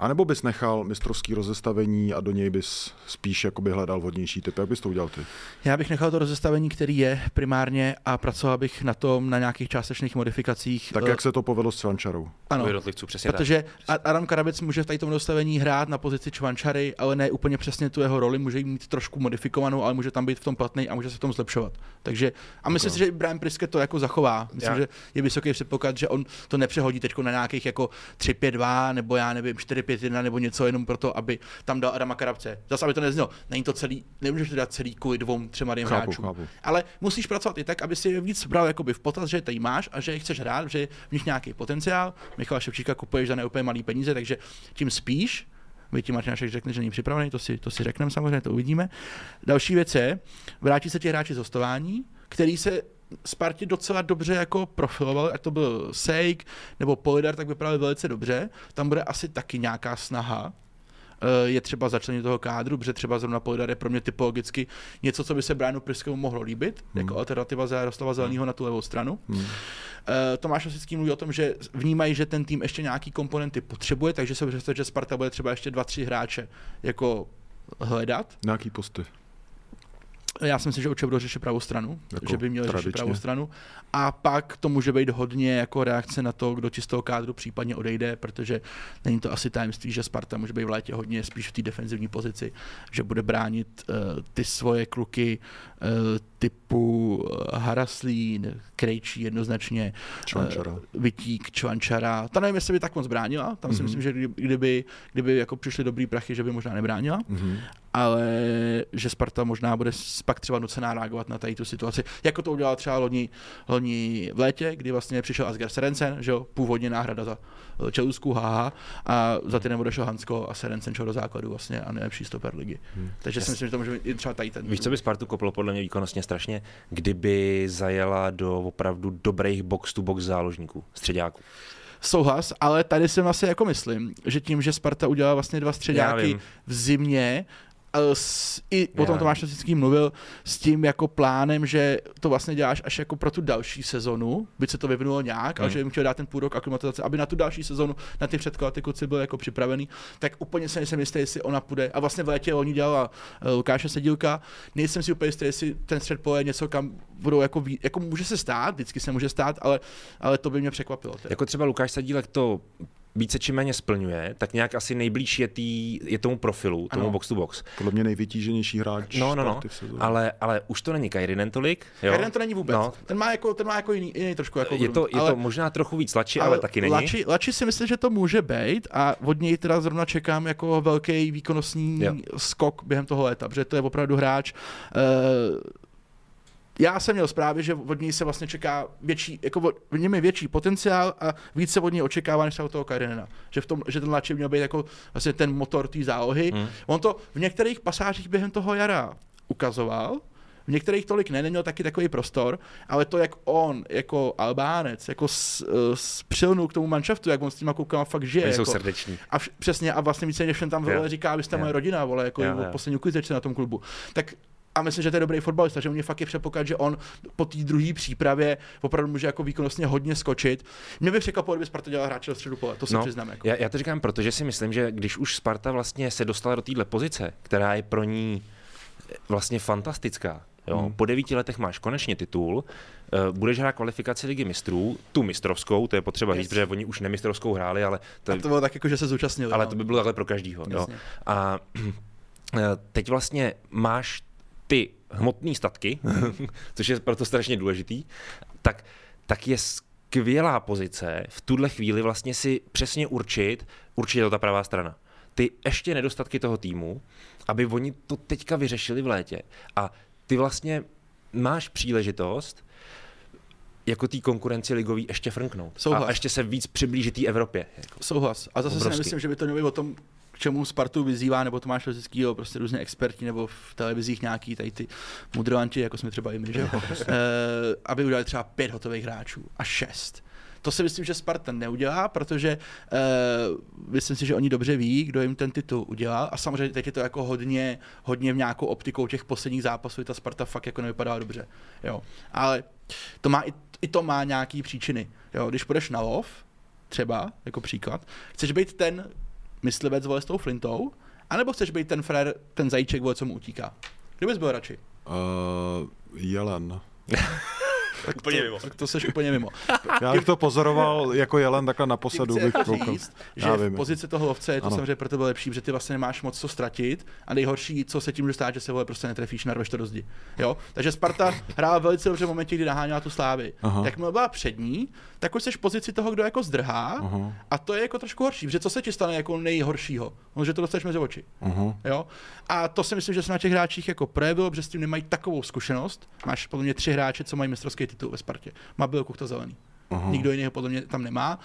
a nebo bys nechal mistrovský rozestavení a do něj bys spíš jakoby hledal vhodnější typ? Jak bys to udělal ty? já bych nechal to rozestavení, který je primárně a pracoval bych na tom na nějakých částečných modifikacích. Tak eh, jak se to povedlo s Čvančarou? ano, jednotlivců přesně tak. Protože A- Adam Karabec může v tady tom dostavení hrát na pozici Čvančary, ale ne úplně přesně tu jeho roli, může ji mít trošku modifikovanou, ale může tam být v tom platný a může se v tom zlepšovat. Takže a myslím si, že Brian Priske to jako zachová. Myslím, Já- že je vysoký předpoklad, že on to nepřehodí teď na nějakých jako 3-5-2 nebo já nevím 4-5-1 nebo něco jenom proto, aby tam dal Adama Karabce. Zase, aby to neznělo. Není to celý, nemůžeš to dát celý kvůli dvou, třem mladým Chápu, hráčům. chápu. Ale musíš pracovat i tak, aby si je víc bral jakoby v potaz, že tady máš a že je chceš hrát, že v nich nějaký potenciál. Michala Ševčíka kupuješ za neúplně malý peníze, takže tím spíš vy ti Martin Hašek řekne, že není připravený, to si, to si řekneme samozřejmě, to uvidíme. Další věc je, vrátí se ti hráči z hostování, který se Spartě docela dobře jako profiloval, ať to byl Sejk nebo Polidar, tak vypadali velice dobře. Tam bude asi taky nějaká snaha eh, je třeba začlenit toho kádru, protože třeba zrovna Polidar je pro mě typologicky něco, co by se Brianu Priskému mohlo líbit, hmm. jako alternativa za Jaroslava Zeleného na tu levou stranu. Hmm. Uh, Tomáš Osický mluví o tom, že vnímají, že ten tým ještě nějaký komponenty potřebuje, takže se představit, že Sparta bude třeba ještě dva, tři hráče jako hledat. Nějaký posty. Já si myslím, že určitě budou řešit pravou stranu, jako že by měli tradičně. řešit pravou stranu. A pak to může být hodně jako reakce na to, kdo čistého kádru případně odejde, protože není to asi tajemství, že Sparta může být v létě hodně spíš v té defenzivní pozici, že bude bránit uh, ty svoje kluky uh, typu uh, Haraslín, Krejčí jednoznačně, Čvančara. Uh, Vytík, Čvančara. Ta nevím, jestli by tak moc bránila, tam mm-hmm. si mhm. myslím, že kdyby, kdyby jako přišly dobrý prachy, že by možná nebránila. Mm-hmm ale že Sparta možná bude pak třeba nucená reagovat na tady tu situaci, jako to udělal třeba loni, loni v létě, kdy vlastně přišel Asger Serencen, že jo, původně náhrada za eh, Čelusku, haha, a za ty odešel Hansko a Serencen šel do základu vlastně a nejlepší stoper ligy. Hmm. Takže yes. si myslím, že to může být třeba tady ten. Víš, co by Spartu koplo podle mě výkonnostně strašně, kdyby zajela do opravdu dobrých box-to-box záložníků, středáků souhlas, ale tady si asi jako myslím, že tím, že Sparta udělala vlastně dva středáky v zimě, s, i o tom Tomáš Nasický mluvil, s tím jako plánem, že to vlastně děláš až jako pro tu další sezonu, by se to vyvinulo nějak, mm. a že jim chtěl dát ten půl rok aklimatizace, aby na tu další sezonu, na ty předklady kluci byl jako připravený, tak úplně se nejsem jistý, jestli ona půjde. A vlastně v létě oni dělala uh, Lukáše Sedílka, nejsem si úplně jistý, jestli ten střed pole je něco, kam budou jako, ví, jako může se stát, vždycky se může stát, ale, ale to by mě překvapilo. Teda. Jako třeba Lukáš Sedílek to více či méně splňuje, tak nějak asi nejblíž je, tý, je tomu profilu, tomu ano. box to box. Podle mě nejvytíženější hráč. No, no, no. Ale, ale už to není Kairinen tolik. Jo? Kairinen to není vůbec. No. Ten má jako, ten má jako jiný, jiný trošku. Jako je, to, je ale, to možná trochu víc Lači, ale, ale taky není. Lači, Lači si myslím, že to může být a od něj teda zrovna čekám jako velký výkonnostní jo. skok během toho léta, protože to je opravdu hráč. Uh, já jsem měl zprávy, že od něj se vlastně čeká větší, jako od, v něm je větší potenciál a více od něj očekává než od toho Karinena. Že, v tom, že ten Lači měl být jako vlastně ten motor té zálohy. Hmm. On to v některých pasážích během toho jara ukazoval, v některých tolik ne, neměl taky takový prostor, ale to, jak on, jako Albánec, jako s, s přilnul k tomu manšaftu, jak on s tím koukal, fakt žije. Jako, jsou srdeční. A vš, přesně, a vlastně více než tam vole, říká, abyste moje rodina, vole, jako jo, jo. poslední uklízečce na tom klubu. Tak a myslím, že to je dobrý fotbalista, že mě fakt je předpoklad, že on po té druhé přípravě opravdu může jako výkonnostně hodně skočit. Mě by překvapilo, kdyby Sparta dělala hráče do středu pole, to si no, přiznám. Jako. Já, já, to říkám, protože si myslím, že když už Sparta vlastně se dostala do téhle pozice, která je pro ní vlastně fantastická, Jo? Hmm. Po devíti letech máš konečně titul, uh, budeš hrát kvalifikaci ligy mistrů, tu mistrovskou, to je potřeba yes. říct, protože oni už nemistrovskou hráli, ale... To, a to bylo tak jako, že se zúčastnili. Ale no. to by bylo takhle pro každýho. Jo? A uh, teď vlastně máš ty hmotné statky, *laughs* což je proto strašně důležitý, tak, tak je skvělá pozice v tuhle chvíli vlastně si přesně určit, určitě to ta pravá strana. Ty ještě nedostatky toho týmu, aby oni to teďka vyřešili v létě. A ty vlastně máš příležitost jako té konkurenci ligový ještě frnknout. Souhlas. A ještě se víc přiblížit té Evropě. Jako. Souhlas. A zase Obrovský. si nemyslím, že by to mělo o tom, k čemu Spartu vyzývá, nebo Tomáš Lezickýho, prostě různé experti, nebo v televizích nějaký tady ty mudrovanti, jako jsme třeba i my, že jo? e, aby udělali třeba pět hotových hráčů a šest. To si myslím, že Sparta neudělá, protože uh, myslím si, že oni dobře ví, kdo jim ten titul udělal. A samozřejmě teď je to jako hodně, hodně v nějakou optikou těch posledních zápasů, ta Sparta fakt jako nevypadá dobře. Jo. Ale to má, i, i to má nějaký příčiny. Jo. Když půjdeš na lov, třeba, jako příklad, chceš být ten, myslivec vole s tou flintou, anebo chceš být ten frér, ten zajíček, vole, co mu utíká? Kdo bys byl radši? Uh, jelen. *laughs* tak úplně to, mimo. Tak to seš úplně mimo. Já bych to pozoroval jako jelen takhle na posadu. Bych říct, že Já v pozici toho lovce je to ano. samozřejmě pro tebe lepší, protože ty vlastně nemáš moc co ztratit a nejhorší, co se tím může stát, že se vole prostě netrefíš, narveš to do zdi. Jo? Takže Sparta *laughs* hrála velice dobře v momentě, kdy naháněla tu slávy. Jak byla přední, tak už jsi v pozici toho, kdo jako zdrhá Aha. a to je jako trošku horší, protože co se ti stane jako nejhoršího? No, že to dostaneš mezi oči. Aha. Jo? A to si myslím, že se na těch hráčích jako projevilo, protože s tím nemají takovou zkušenost. Máš podle mě tři hráče, co mají mistrovský titul ve Spartě. Má byl Kuchta zelený. Aha. Nikdo jiný podle mě tam nemá.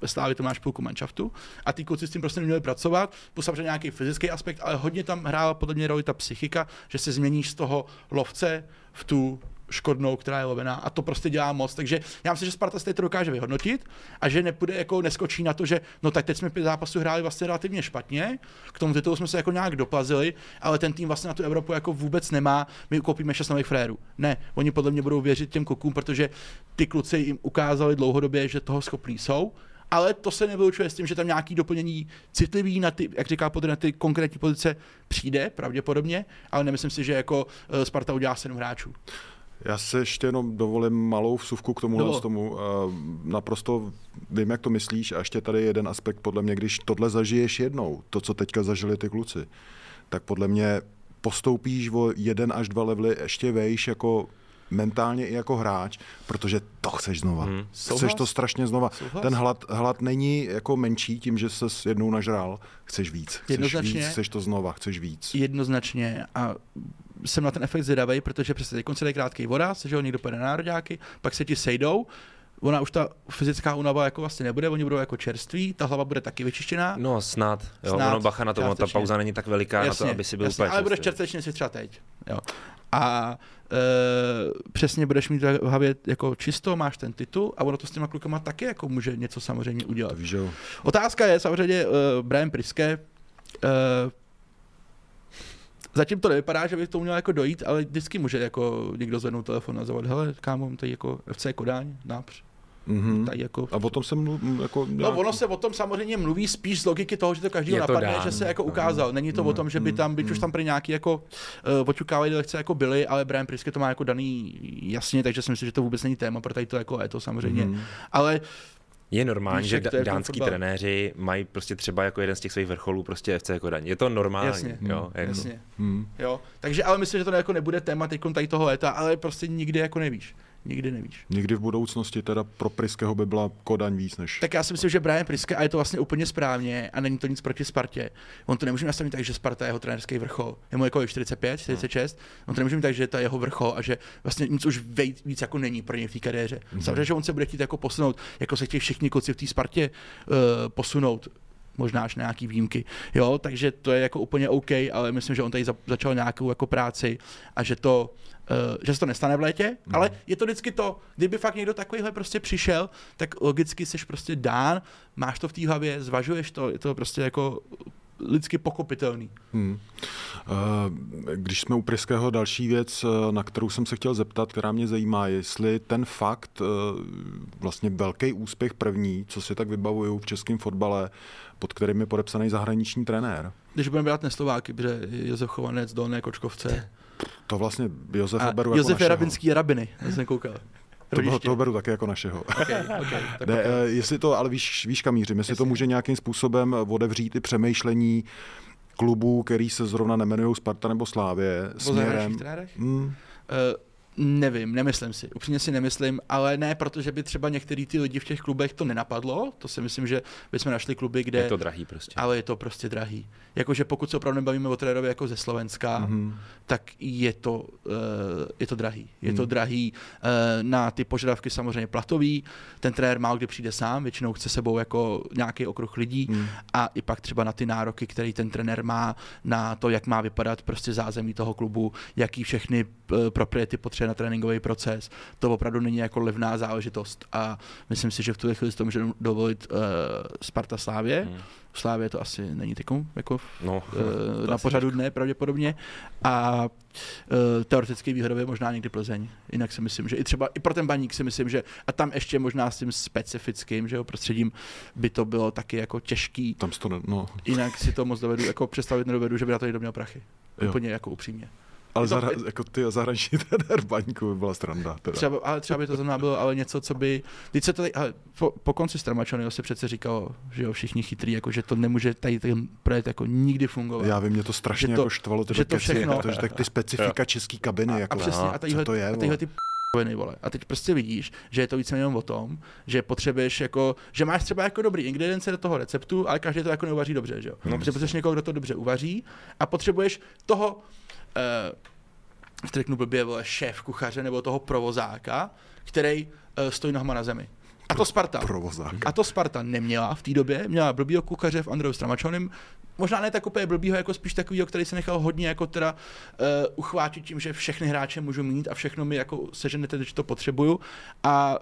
Ve Slávě to máš půlku manšaftu a ty kluci s tím prostě neměli pracovat, plus samozřejmě nějaký fyzický aspekt, ale hodně tam hrála podle mě roli ta psychika, že se změníš z toho lovce v tu škodnou, která je lovená a to prostě dělá moc. Takže já myslím, že Sparta si to dokáže vyhodnotit a že nepůjde jako neskočí na to, že no tak teď jsme pět zápasů hráli vlastně relativně špatně, k tomu titulu jsme se jako nějak doplazili, ale ten tým vlastně na tu Evropu jako vůbec nemá, my koupíme šest nových frérů. Ne, oni podle mě budou věřit těm klukům, protože ty kluci jim ukázali dlouhodobě, že toho schopní jsou ale to se nevylučuje s tím, že tam nějaký doplnění citlivý na ty, jak říká Podry, na ty konkrétní pozice přijde, pravděpodobně, ale nemyslím si, že jako eh, Sparta udělá sedm hráčů. Já se ještě jenom dovolím malou vsuvku k tomu. No. tomu. Uh, naprosto vím, jak to myslíš a ještě tady jeden aspekt, podle mě, když tohle zažiješ jednou, to, co teďka zažili ty kluci, tak podle mě postoupíš o jeden až dva levely ještě vejš jako mentálně i jako hráč, protože to chceš znova. Hmm. Chceš to strašně znova. Souhlas. Ten hlad, hlad není jako menší tím, že se jednou nažral. Chceš víc. Chceš Jednoznačně. víc, chceš to znova, chceš víc. Jednoznačně a jsem na ten efekt zvědavý, protože přesně teď konce krátký voda, že ho někdo pojede na nároďáky, pak se ti sejdou, ona už ta fyzická únava jako vlastně nebude, oni budou jako čerství, ta hlava bude taky vyčištěná. No snad, jo, Snad, ono bacha na to, ono, ta pauza není tak veliká na to, aby si byl jasně, úplně ale budeš čerstvější než jsi třeba teď. Jo. A e, přesně budeš mít v hlavě jako čisto, máš ten titul a ono to s těma klukama taky jako může něco samozřejmě udělat. Víš, jo. Otázka je samozřejmě uh, Brian Priske. Uh, zatím to nevypadá, že by k tomu měl jako dojít, ale vždycky může jako někdo zvednout telefon a zavolat, hele, kámo, tady jako FC Kodáň, nápř. Mhm. Tady jako A o tom jsem mluv, jako No, nějak- ono se o tom samozřejmě mluví spíš z logiky toho, že to každý to napadne, dán. že se jako ukázal. Není to o tom, že by tam, byť už tam prý nějaký jako uh, oťukávají lekce jako byly, ale Brian Priske to má jako daný jasně, takže si myslím, že to vůbec není téma, pro tady to jako je to samozřejmě. Mhm. Ale Je normální, Víš, že jak to je v tom dánský fotbale. trenéři mají prostě třeba jako jeden z těch svých vrcholů prostě FC Kodaň. Je to normální, Jasně. jo. Jako. jasně. Hmm. Jo, takže ale myslím, že to jako nebude téma teď tady toho léta, ale prostě nikdy jako nevíš. Nikdy nevíš. Někdy v budoucnosti teda pro Priského by byla Kodaň víc než... Tak já si myslím, že Brian Priske, a je to vlastně úplně správně, a není to nic proti Spartě. On to nemůže nastavit tak, že Sparta je jeho trenerský vrchol. Je mu jako 45, 46. On to nemůže mít tak, že to je jeho vrchol a že vlastně nic už víc, víc jako není pro něj v té kariéře. Samozřejmě, že on se bude chtít jako posunout, jako se chtějí všichni kluci v té Spartě uh, posunout možná až nějaký výjimky. Jo, takže to je jako úplně OK, ale myslím, že on tady za, začal nějakou jako práci a že to, že se to nestane v létě, mm. ale je to vždycky to, kdyby fakt někdo takovýhle prostě přišel, tak logicky jsi prostě dán, máš to v té hlavě, zvažuješ to, je to prostě jako lidsky pochopitelný. Hmm. Eh, Když jsme u Priského, další věc, eh, na kterou jsem se chtěl zeptat, která mě zajímá, jestli ten fakt, eh, vlastně velký úspěch první, co si tak vybavuju v českém fotbale, pod kterým je podepsaný zahraniční trenér. Když budeme brát neslováky, protože Josef Chovanec, Dolné Kočkovce To vlastně Josefa a beru jako Josef našeho. Jarabinský Rabiny, *laughs* já jsem koukal. To, Rodiště. to beru také jako našeho. Okay, okay, *laughs* tak Ne, okay. eh, jestli to, ale víš, víš kam mířím, jestli to Jasně. může nějakým způsobem otevřít i přemýšlení klubů, který se zrovna nemenují Sparta nebo Slávě, Po směrem... Uh, nevím, nemyslím si. Upřímně si nemyslím, ale ne, protože by třeba některý ty lidi v těch klubech to nenapadlo. To si myslím, že bychom našli kluby, kde... Je to drahý prostě. ale je to prostě drahý. Jakože pokud se opravdu nebavíme o trenérovi jako ze Slovenska, Mhm. mm-hmm. tak je to, uh, je to drahý. Je Mhm. to drahý uh, na ty požadavky samozřejmě platový. Ten trenér málo kdy přijde sám, většinou chce sebou jako nějaký okruh lidí Mhm. a i pak třeba na ty nároky, který ten trenér má na to, jak má vypadat prostě zázemí toho klubu, jaký všechny uh, propriety potřebuje na tréninkový proces. To opravdu není jako levná záležitost a myslím si, že v tuhle chvíli si to může dovolit uh, Sparta Slávě. Hmm. V Slávě to asi není tykom, jako No, *laughs* to na pořadu dne pravděpodobně. A uh, teoreticky výhodově možná někdy Plzeň. Jinak si myslím, že i třeba i pro ten baník si myslím, že a tam ještě možná s tím specifickým, že jo, prostředím by to bylo taky jako těžký. tam to, ne- no, Jinak si to moc dovedu, jako představit nedovedu, že by na to někdo měl prachy. Jo. Úplně jako upřímně. Ale to- zahra, jako ty zahraniční *laughs* trenér baňku by byla stranda. Teda. Třeba, ale třeba by to znamená bylo ale něco, co by... Teď se to tady, ale po, po konci Stramačonyho se přece říkalo, že jo, všichni chytrý, jako, že to nemůže tady ten projekt jako nikdy fungovat. Já vím, mě to strašně Že to- jako štvalo, ty že to keci, všechno- protože tak ty specifika český kabiny, a, jako, a přesně, a tadyhle, co to je, a ty vole. A teď prostě vidíš, že je to víceméně jenom o tom, že potřebuješ jako, že máš třeba jako dobrý ingredience do toho receptu, ale každý to jako neuvaří dobře, že jo? No, protože potřebuješ někoho, kdo to dobře uvaří a potřebuješ toho, uh, řeknu blbě, vole, šéf kuchaře nebo toho provozáka, který uh, stojí nohama na zemi. A to Sparta. Provozák. A to Sparta neměla v té době, měla blbýho kuchaře v Andreu Stramačonem, možná ne tak úplně blbýho, jako spíš takovýho, který se nechal hodně jako teda uh, uchvátit tím, že všechny hráče můžu mít a všechno mi jako seženete, že to potřebuju. A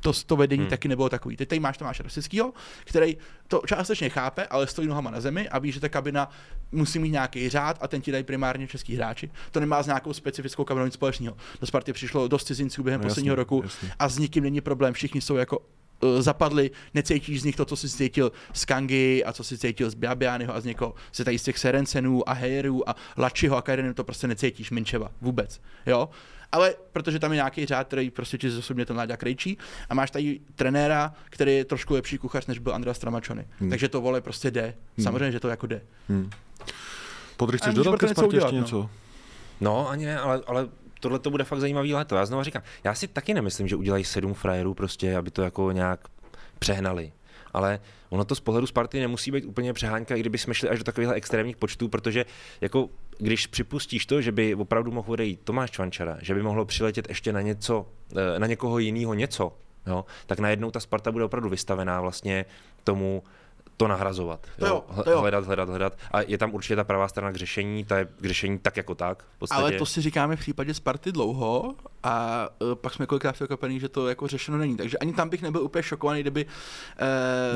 to, to vedení hmm. taky nebylo takový. Teď tady máš Tomáše Rosického, který to částečně chápe, ale stojí nohama na zemi a ví, že ta kabina musí mít nějaký řád a ten ti dají primárně český hráči. To nemá s nějakou specifickou kabinou nic společného. Do Sparty přišlo dost cizinců během no, posledního jasný, roku jasný. a s nikým není problém. Všichni jsou jako uh, zapadli, necítíš z nich to, co si cítil z Kangy a co si cítil z Biabiányho a z někoho, se tady z těch Serencenů a Hejerů a Lačiho a Kairenu to prostě necítíš, Minčeva, vůbec, jo ale protože tam je nějaký řád, který prostě ti osobně ten Láďa krejčí a máš tady trenéra, který je trošku lepší kuchař, než byl Andrea Stramačony. Hmm. Takže to vole prostě jde. Hmm. Samozřejmě, že to jako jde. Hmm. Podry, chceš dodat ke Spartě ještě něco? No, no ani ne, ale, ale tohle to bude fakt zajímavý léto. Já znovu říkám, já si taky nemyslím, že udělají sedm frajerů prostě, aby to jako nějak přehnali. Ale ono to z pohledu Sparty nemusí být úplně přehánka, i kdyby jsme šli až do takových extrémních počtů, protože jako když připustíš to, že by opravdu mohl odejít Tomáš Čvančara, že by mohlo přiletět ještě na něco, eh, na někoho jiného něco, jo, tak najednou ta Sparta bude opravdu vystavená vlastně tomu, to nahrazovat. To jo, to jo. Hledat, hledat, hledat. A je tam určitě ta pravá strana k řešení, ta je k řešení tak jako tak. V podstatě. Ale to si říkáme v případě Sparty dlouho a uh, pak jsme kolikrát překvapení, že to jako řešeno není. Takže ani tam bych nebyl úplně šokovaný, kdyby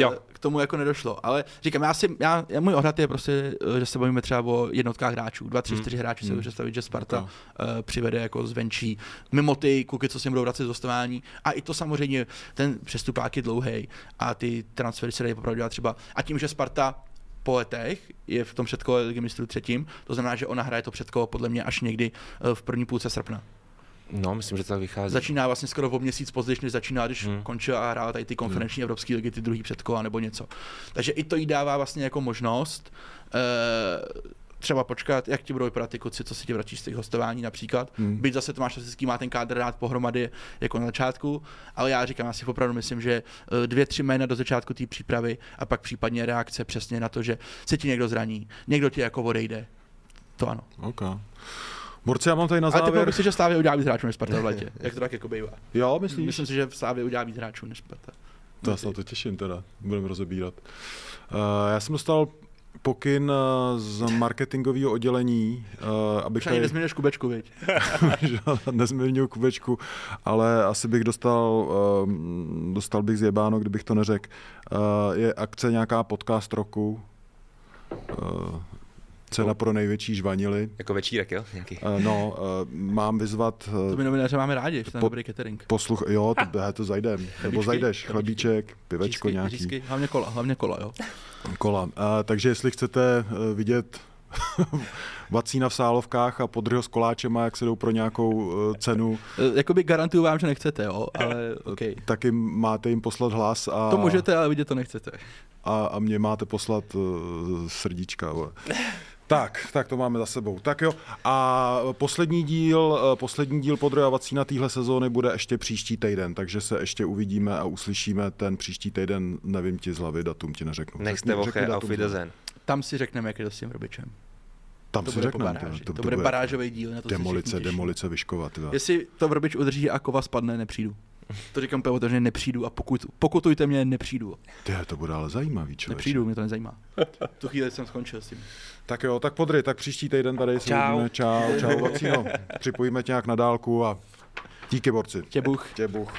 uh, k tomu jako nedošlo. Ale říkám, já si, já, já můj odhad je prostě, eh, že se bavíme třeba o jednotkách hráčů. Dva, tři, hmm. čtyři hráči hmm. se představit, že Sparta okay. uh, přivede jako zvenčí, mimo ty kuky, co si budou vracet z dostávání. A i to samozřejmě, ten přestupák je dlouhý a ty transfery se dají popravdu dělat třeba. A tím, že Sparta po letech je v tom předkole ligy mistrů třetím, to znamená, že ona hraje to předkolo podle mě až někdy v první půlce srpna. No, myslím, že to tak vychází. Začíná vlastně skoro o měsíc později, než začíná, když hmm. končila a hrála tady ty konferenční hmm. evropské ligy, ty druhý předkola nebo něco. Takže i to jí dává vlastně jako možnost uh, třeba počkat, jak ti budou vypadat ty kluci, co si ti vratíš z těch hostování například. Hmm. Byť zase Tomáš Lasický má ten kádr rád pohromady jako na začátku, ale já říkám, já si opravdu myslím, že eh, dvě, tři jména do začátku té přípravy a pak případně reakce přesně na to, že se ti někdo zraní, někdo ti jako odejde. To ano. Okay. Borci, já mám tady na závěr... Ale ty myslím, že Slávě udělá víc hráčů než Sparta v letě. Jak to tak jako bývá. Jo, myslíš? Myslím si, že Slávě udělá víc hráčů než Sparta. To já se na to těším teda, budeme rozebírat. Uh, já jsem dostal pokyn eh, z marketingového oddělení, uh, abych tady... nezměnil kubečku, viď? *laughs* nezměnil kubečku, ale asi bych dostal, uh, dostal bych zjebáno, kdybych to neřekl. Je akce nějaká podcast roku, Cena pro největší žvanily. Jako večírek, jo? Nějaký. Uh, no, uh, mám vyzvat... Uh, to my novináře máme rádi, že po, dobrý catering. Posluch, jo, to, to zajdem. Chlebíčky, Nebo zajdeš, chlebíček, pivečko řízky, nějaký. Řízky, hlavně kola, hlavně kola, jo. Kola. Uh, takže jestli chcete vidět *laughs* vacína v sálovkách a podryho s koláčema, jak se jdou pro nějakou cenu. Jakoby garantuju vám, že nechcete, jo, ale okay. Taky máte jim poslat hlas a... To můžete, ale vidět to nechcete. A, a mě máte poslat uh, srdíčka. Ale. Tak, tak to máme za sebou. Tak jo, a poslední díl, eh, poslední díl podrojovací na téhle sezóny bude ještě příští týden, takže se ještě uvidíme a uslyšíme ten příští týden, nevím ti z hlavy, datum ti neřeknu. Nechste voche a Tam si řekneme, jak je to s tím Robičem. Tam to si řekneme. To, to, to, bude barážový díl. Na to demolice, demolice vyškovat. Jestli to Vrobič udrží a Kova spadne, nepřijdu. To říkám úplně otevřeně, nepřijdu a pokud, pokutujte mě, nepřijdu. Ty, to bude ale zajímavý, člověk. Nepřijdu, mě to nezajímá. *laughs* tu chvíli jsem skončil s tím. Tak jo, tak podry, tak příští týden tady se čau. uvidíme. Čau, čau, Vacíno. Připojíme tě nějak na dálku a díky borci. Těbuch. Těbuch.